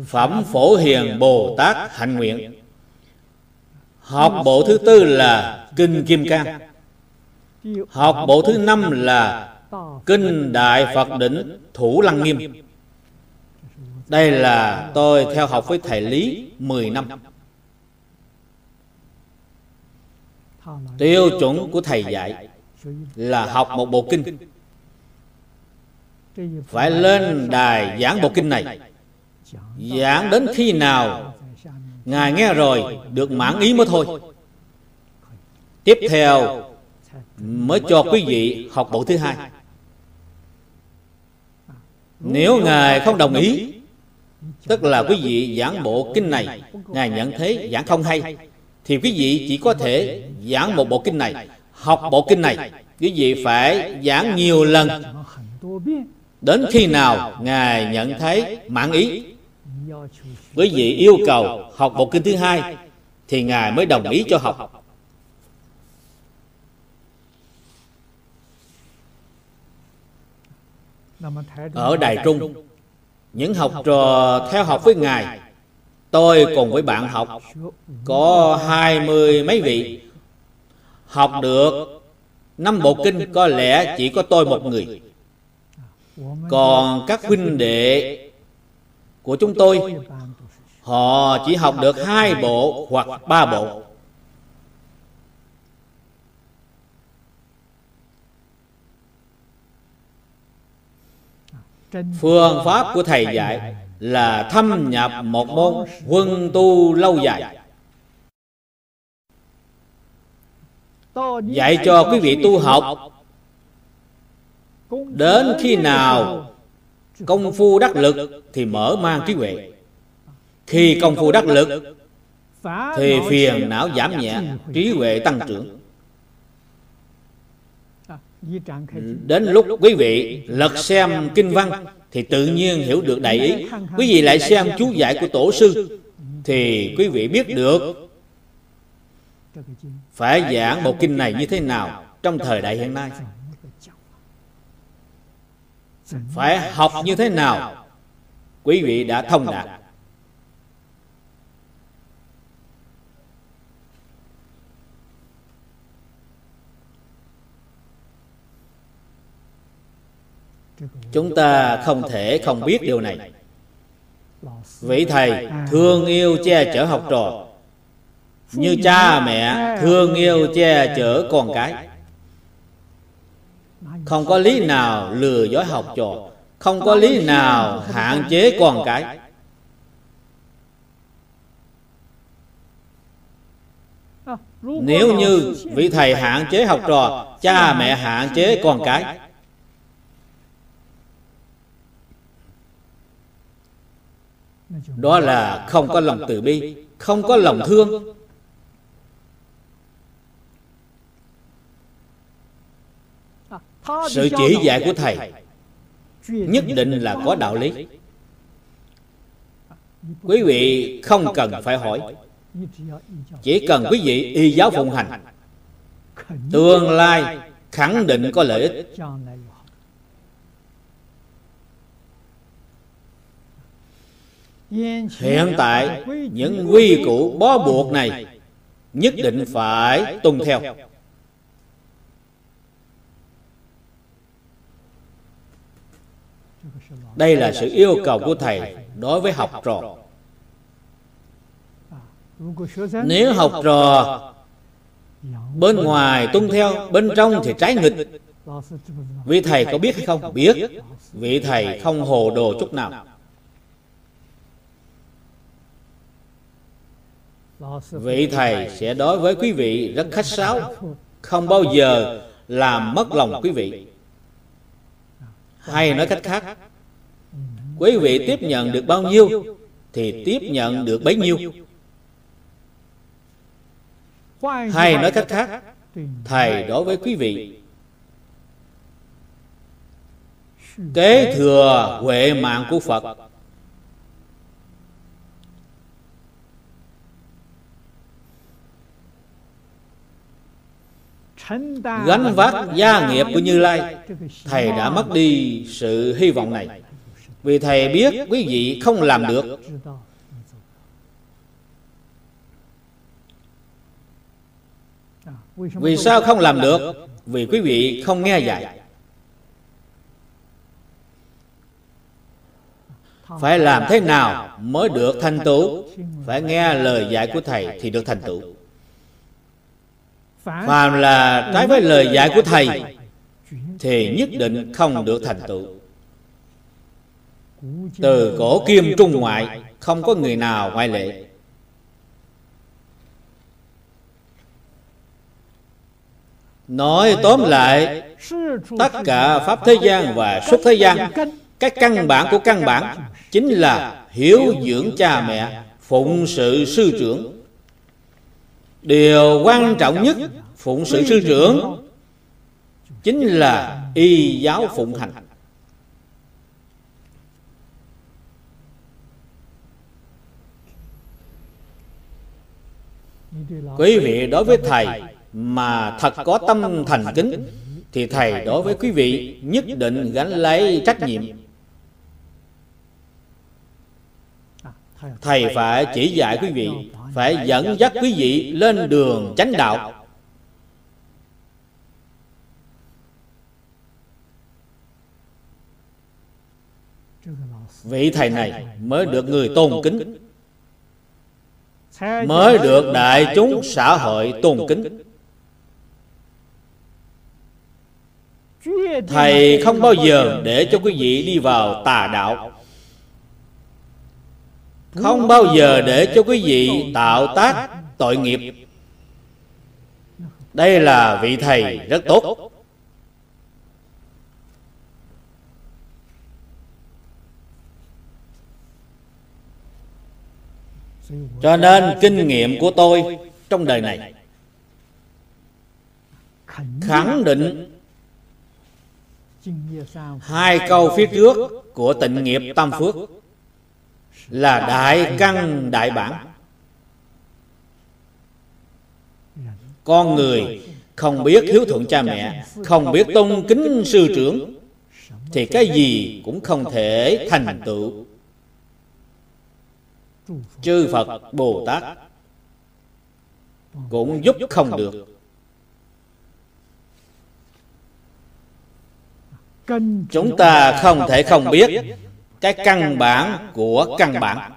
Phẩm Phổ Hiền Bồ Tát Hạnh Nguyện. Học bộ thứ tư là Kinh Kim Cang. Học bộ thứ năm là Kinh Đại Phật Đỉnh Thủ Lăng Nghiêm đây là tôi theo học với thầy Lý 10 năm. Tiêu chuẩn của thầy dạy Là học một bộ kinh. Phải lên đài giảng bộ kinh này. Giảng đến khi nào, Ngài nghe rồi, Được mãn ý mới thôi. Tiếp theo, Mới cho quý vị học bộ thứ hai. Nếu Ngài không đồng ý Tức là quý vị giảng bộ kinh này, Ngài nhận thấy giảng không hay. Thì quý vị chỉ có thể giảng một bộ kinh này, Học bộ kinh này. Quý vị phải giảng nhiều lần. Đến khi nào Ngài nhận thấy mãn ý, Quý vị yêu cầu học bộ kinh thứ hai, Thì Ngài mới đồng ý cho học. Ở Đài Trung những học trò theo học với Ngài. Tôi cùng với bạn học Có hai mươi mấy vị. Học được Năm bộ kinh, có lẽ chỉ có tôi một người. Còn các huynh đệ Của chúng tôi, Họ chỉ học được hai bộ hoặc ba bộ. Phương pháp của Thầy dạy là thâm nhập một môn quân tu lâu dài. Dạy cho quý vị tu học. Đến khi nào công phu đắc lực thì mở mang trí huệ. Khi công phu đắc lực thì phiền não giảm nhẹ trí huệ tăng trưởng Đến lúc quý vị lật xem kinh văn Thì tự nhiên hiểu được đại ý. Quý vị lại xem chú giải của tổ sư Thì quý vị biết được. Phải giảng bộ kinh này như thế nào Trong thời đại hiện nay? Phải học như thế nào? Quý vị đã thông đạt Chúng ta không thể không biết điều này. Vị thầy, thương yêu che chở học trò. Như cha mẹ, thương yêu che chở con cái. Không có lý nào lừa dối học trò. Không có lý nào hạn chế con cái. Nếu như vị thầy hạn chế học trò, cha mẹ hạn chế con cái đó là không có lòng từ bi, không có lòng thương. Sự chỉ dạy của thầy nhất định là có đạo lý. Quý vị không cần phải hỏi. Chỉ cần quý vị y giáo phụng hành, tương lai khẳng định có lợi ích. Hiện tại, những quy củ bó buộc này nhất định phải tuân theo. Đây là sự yêu cầu của thầy đối với học trò. Nếu học trò bên ngoài tuân theo, bên trong thì trái nghịch. Vị thầy có biết hay không? Biết. Vị thầy không hồ đồ chút nào. Vị thầy sẽ đối với quý vị rất khách sáo. Không bao giờ làm mất lòng quý vị. Hay nói cách khác quý vị tiếp nhận được bao nhiêu thì tiếp nhận được bấy nhiêu. Hay nói cách khác thầy đối với quý vị kế thừa huệ mạng của phật gánh vác gia nghiệp của như lai, thầy đã mất đi sự hy vọng này. Vì thầy biết quý vị không làm được. Vì sao không làm được? Vì quý vị không nghe dạy. Phải làm thế nào mới được thành tựu? Phải nghe lời dạy của thầy thì được thành tựu phàm là trái với lời dạy của thầy, thì nhất định không được thành tựu. Từ cổ kim trung ngoại, không có người nào ngoại lệ. Nói tóm lại, tất cả pháp thế gian và xuất thế gian, cái căn bản của căn bản chính là hiếu dưỡng cha mẹ, phụng sự sư trưởng điều quan trọng nhất, phụng sự sư trưởng, chính là y giáo phụng hành. Quý vị đối với thầy mà thật có tâm thành kính, thì thầy đối với quý vị nhất định gánh lấy trách nhiệm. Thầy phải chỉ dạy quý vị phải dẫn dắt quý vị lên đường chánh đạo. vị thầy này mới được người tôn kính. mới được đại chúng xã hội tôn kính. Thầy không bao giờ để cho quý vị đi vào tà đạo không bao giờ để cho quý vị tạo tác tội nghiệp. Đây là vị thầy rất tốt. Cho nên kinh nghiệm của tôi trong đời này khẳng định hai câu phía trước của tịnh nghiệp tam phước là đại căn đại bản. Con người không biết hiếu thuận cha mẹ, không biết tôn kính sư trưởng, thì cái gì cũng không thể thành tựu. Chư phật bồ tát cũng giúp không được. Chúng ta không thể không biết cái căn bản của căn bản.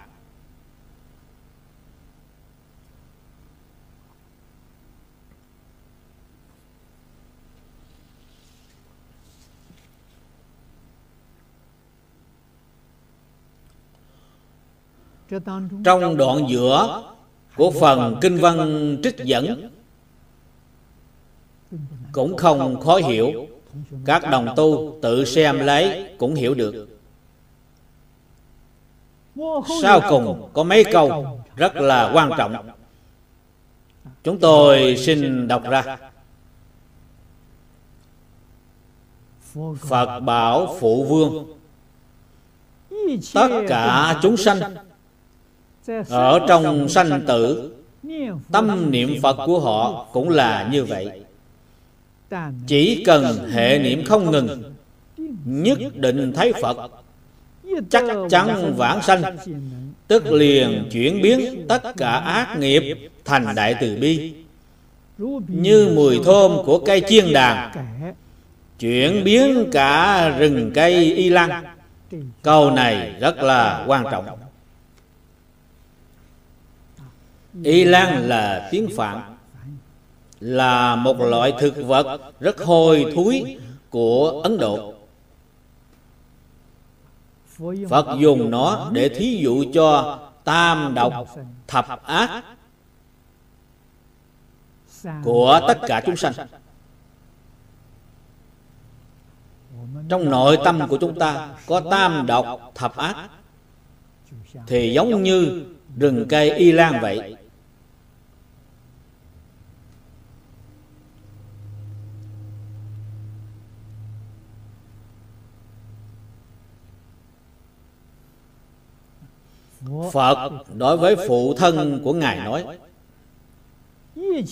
Trong đoạn giữa của phần kinh văn trích dẫn, cũng không khó hiểu. Các đồng tu tự xem lấy cũng hiểu được sau cùng có mấy câu rất là quan trọng. chúng tôi xin đọc ra. Phật bảo phụ vương tất cả chúng sanh ở trong sanh tử tâm niệm phật của họ cũng là như vậy. Chỉ cần hệ niệm không ngừng nhất định thấy phật chắc chắn vãng sanh. Tức liền chuyển biến tất cả ác nghiệp thành đại từ bi. Như mùi thơm của cây chiên đàn, chuyển biến cả rừng cây y lăng. Câu này rất là quan trọng. Y lan là tiếng phạn, là một loại thực vật rất hôi thối của ấn độ phật dùng nó để thí dụ cho tam độc thập ác. của tất cả chúng sanh. Trong nội tâm của chúng ta có tam độc thập ác. Thì giống như rừng cây y lan vậy Phật đối với phụ thân của Ngài nói,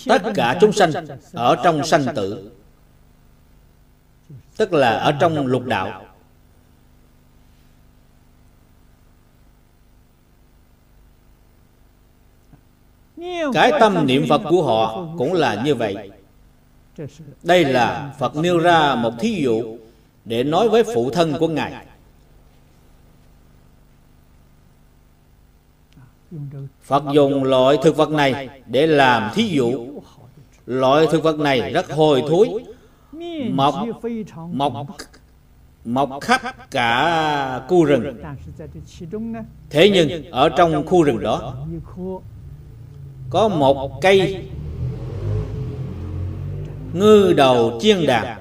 Tất cả chúng sanh ở trong sanh tử, Tức là ở trong lục đạo, Cái tâm niệm Phật của họ cũng là như vậy. Đây là Phật nêu ra một thí dụ Để nói với phụ thân của Ngài. Phật dùng loại thực vật này để làm thí dụ. Loại thực vật này rất hôi thối Mọc Mọc Mọc khắp cả khu rừng. Thế nhưng ở trong khu rừng đó Có một cây Ngư đầu chiên đàn.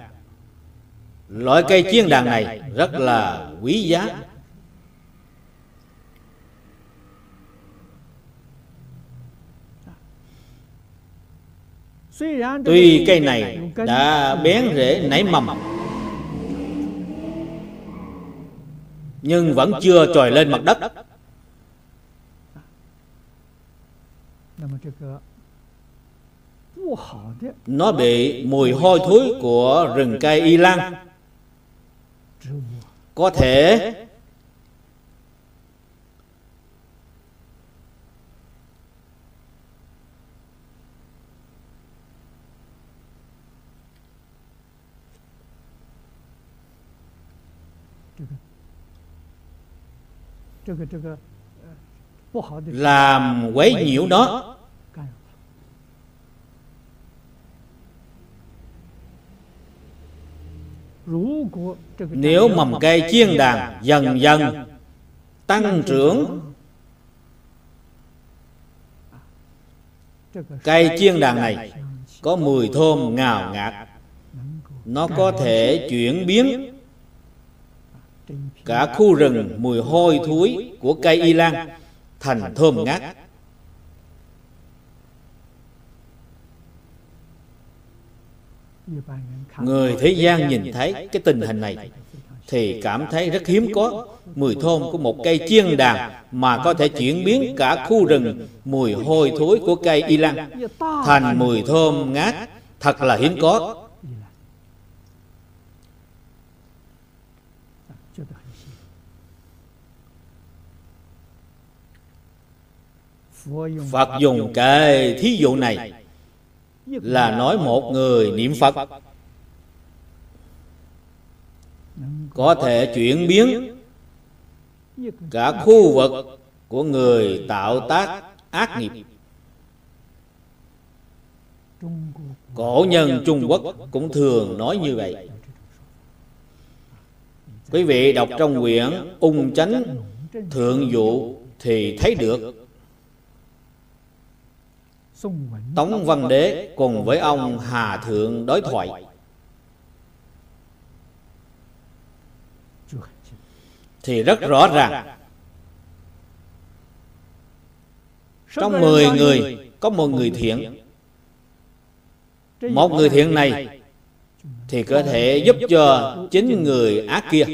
Loại cây chiên đàn này rất là quý giá Tuy cây này đã bén rễ nảy mầm, Nhưng vẫn chưa trồi lên mặt đất. Nó bị mùi hôi thối của rừng cây y lan. Có thể làm quấy nhiễu nó nếu mầm cây chiên đàn dần dần tăng trưởng cây chiên đàn này có mùi thơm ngào ngạt. nó có thể chuyển biến cả khu rừng, mùi hôi thối của cây y lan thành thơm ngát. Người thế gian nhìn thấy cái tình hình này thì cảm thấy rất hiếm có. Mùi thơm của một cây chiên đàn mà có thể chuyển biến cả khu rừng, mùi hôi thối của cây y lan thành mùi thơm ngát. Thật là hiếm có. Phật dùng cái thí dụ này Là nói một người niệm Phật. Có thể chuyển biến Cả khu vực của người tạo tác ác nghiệp. Cổ nhân Trung Quốc cũng thường nói như vậy. Quý vị đọc trong quyển Ung Chánh Thượng Dụ thì thấy được. Tống Văn Đế cùng với ông Hà Thượng đối thoại. Thì rất rõ ràng, Trong 10 người có một người thiện. Một người thiện này Thì có thể giúp cho chính người ác kia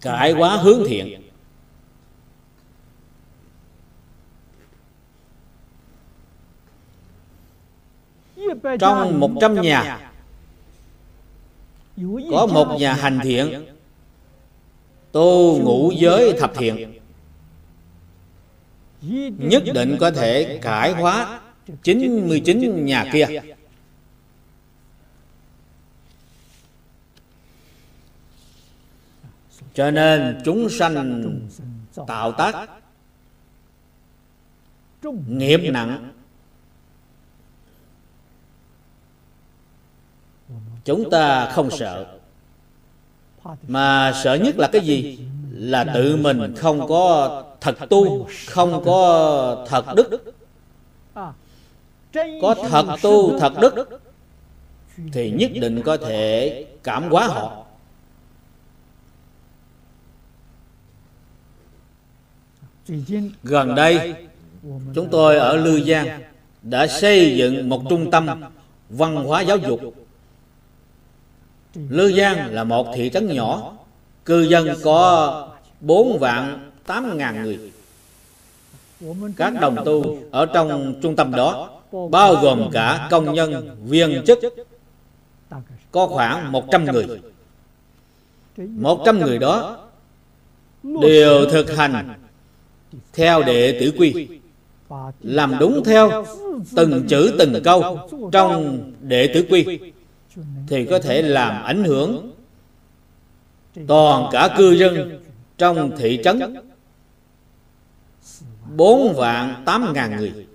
Cải quá hướng thiện. Trong một trăm nhà Có một nhà hành thiện, Tu ngũ giới thập thiện, Nhất định có thể cải hóa 99 nhà kia. Cho nên chúng sanh tạo tác Nghiệp nặng Chúng ta không sợ. Mà sợ nhất là cái gì? Là tự mình không có thật tu Không có thật đức. Có thật tu, thật đức Thì nhất định có thể cảm hóa họ. Gần đây Chúng tôi ở Lư Giang Đã xây dựng một trung tâm Văn hóa giáo dục Lư Giang là một thị trấn nhỏ. Cư dân có 4 vạn 8 ngàn người. Các đồng tu ở trong trung tâm đó Bao gồm cả công nhân, viên chức Có khoảng 100 người. 100 người đó Đều thực hành Theo đệ tử quy Làm đúng theo từng chữ từng câu Trong đệ tử quy thì có thể làm ảnh hưởng toàn cả cư dân trong thị trấn. Bốn vạn tám ngàn người.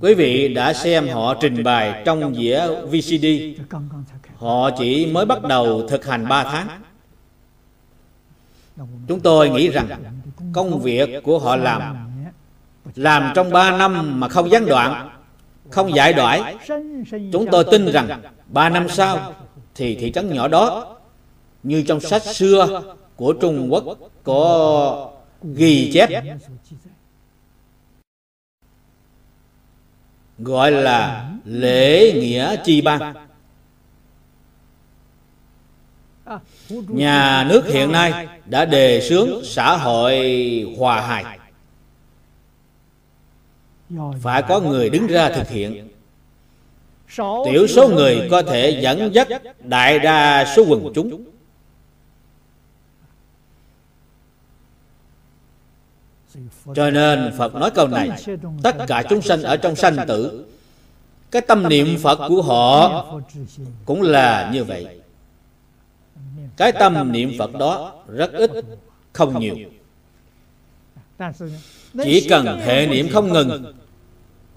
Quý vị đã xem họ trình bày trong dĩa VCD Họ chỉ mới bắt đầu thực hành 3 tháng. Chúng tôi nghĩ rằng công việc của họ làm làm trong ba năm mà không gián đoạn, Không giải đoại Chúng tôi tin rằng ba năm sau Thì thị trấn nhỏ đó, Như trong sách xưa của Trung Quốc, Có ghi chép, Gọi là lễ nghĩa chi ban Nhà nước hiện nay đã đề xướng xã hội hòa hài phải có người đứng ra thực hiện. tiểu số người có thể dẫn dắt đại đa số quần chúng. Cho nên phật nói câu này tất cả chúng sanh ở trong sanh tử cái tâm niệm phật của họ cũng là như vậy. Cái tâm niệm phật đó rất ít không nhiều. Chỉ cần hệ niệm không ngừng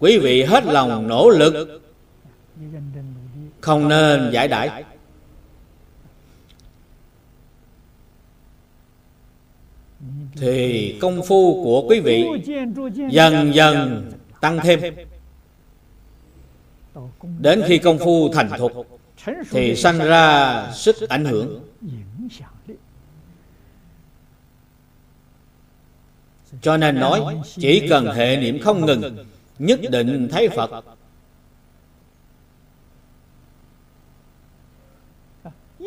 quý vị hết lòng nỗ lực. Không nên giải đãi. Thì công phu của quý vị dần dần tăng thêm. Đến khi công phu thành thục, thì sanh ra sức ảnh hưởng. Cho nên nói, chỉ cần hệ niệm không ngừng nhất định thấy phật.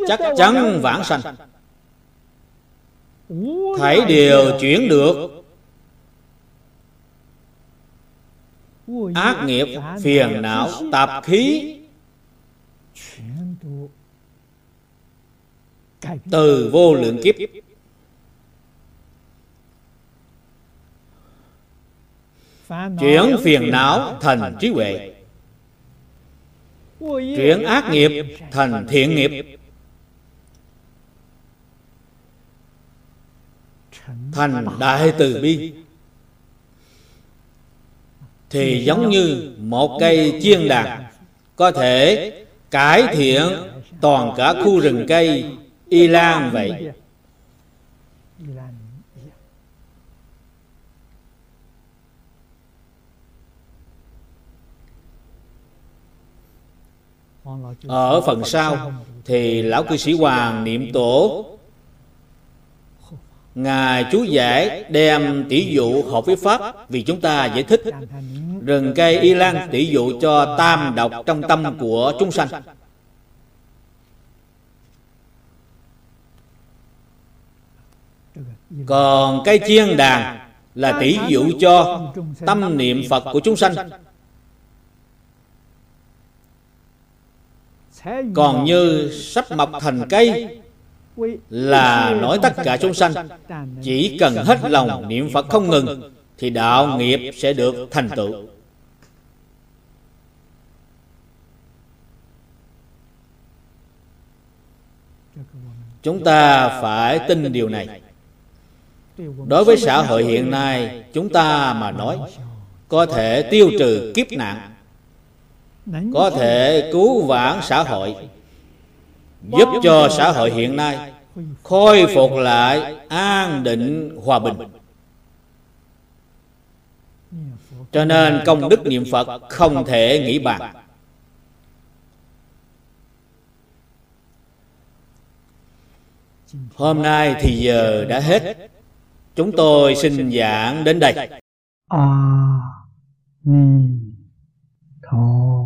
Chắc chắn vãng sanh. Thấy đều chuyển được. Ác nghiệp phiền não, tạp khí. Từ vô lượng kiếp chuyển phiền não thành trí huệ. chuyển ác nghiệp thành thiện nghiệp. thành đại từ bi. thì giống như một cây chiên đàn có thể cải thiện toàn cả khu rừng cây y lan vậy ở phần sau thì lão cư sĩ hoàng niệm tổ ngài chú giải đem tỷ dụ hợp với pháp vì chúng ta giải thích. rừng cây y lan tỷ dụ cho tam độc trong tâm của chúng sanh. còn cây chiên đàn là tỷ dụ cho tâm niệm phật của chúng sanh còn như sắp mọc thành cây là nói tất cả chúng sanh. Chỉ cần hết lòng niệm phật không ngừng, thì đạo nghiệp sẽ được thành tựu. Chúng ta phải tin điều này. Đối với xã hội hiện nay, chúng ta mà nói, có thể tiêu trừ kiếp nạn có thể cứu vãn xã hội giúp cho xã hội hiện nay khôi phục lại an định hòa bình. Cho nên công đức niệm phật không thể nghĩ bàn. Hôm nay thì giờ đã hết. Chúng tôi xin giảng đến đây. A ni tho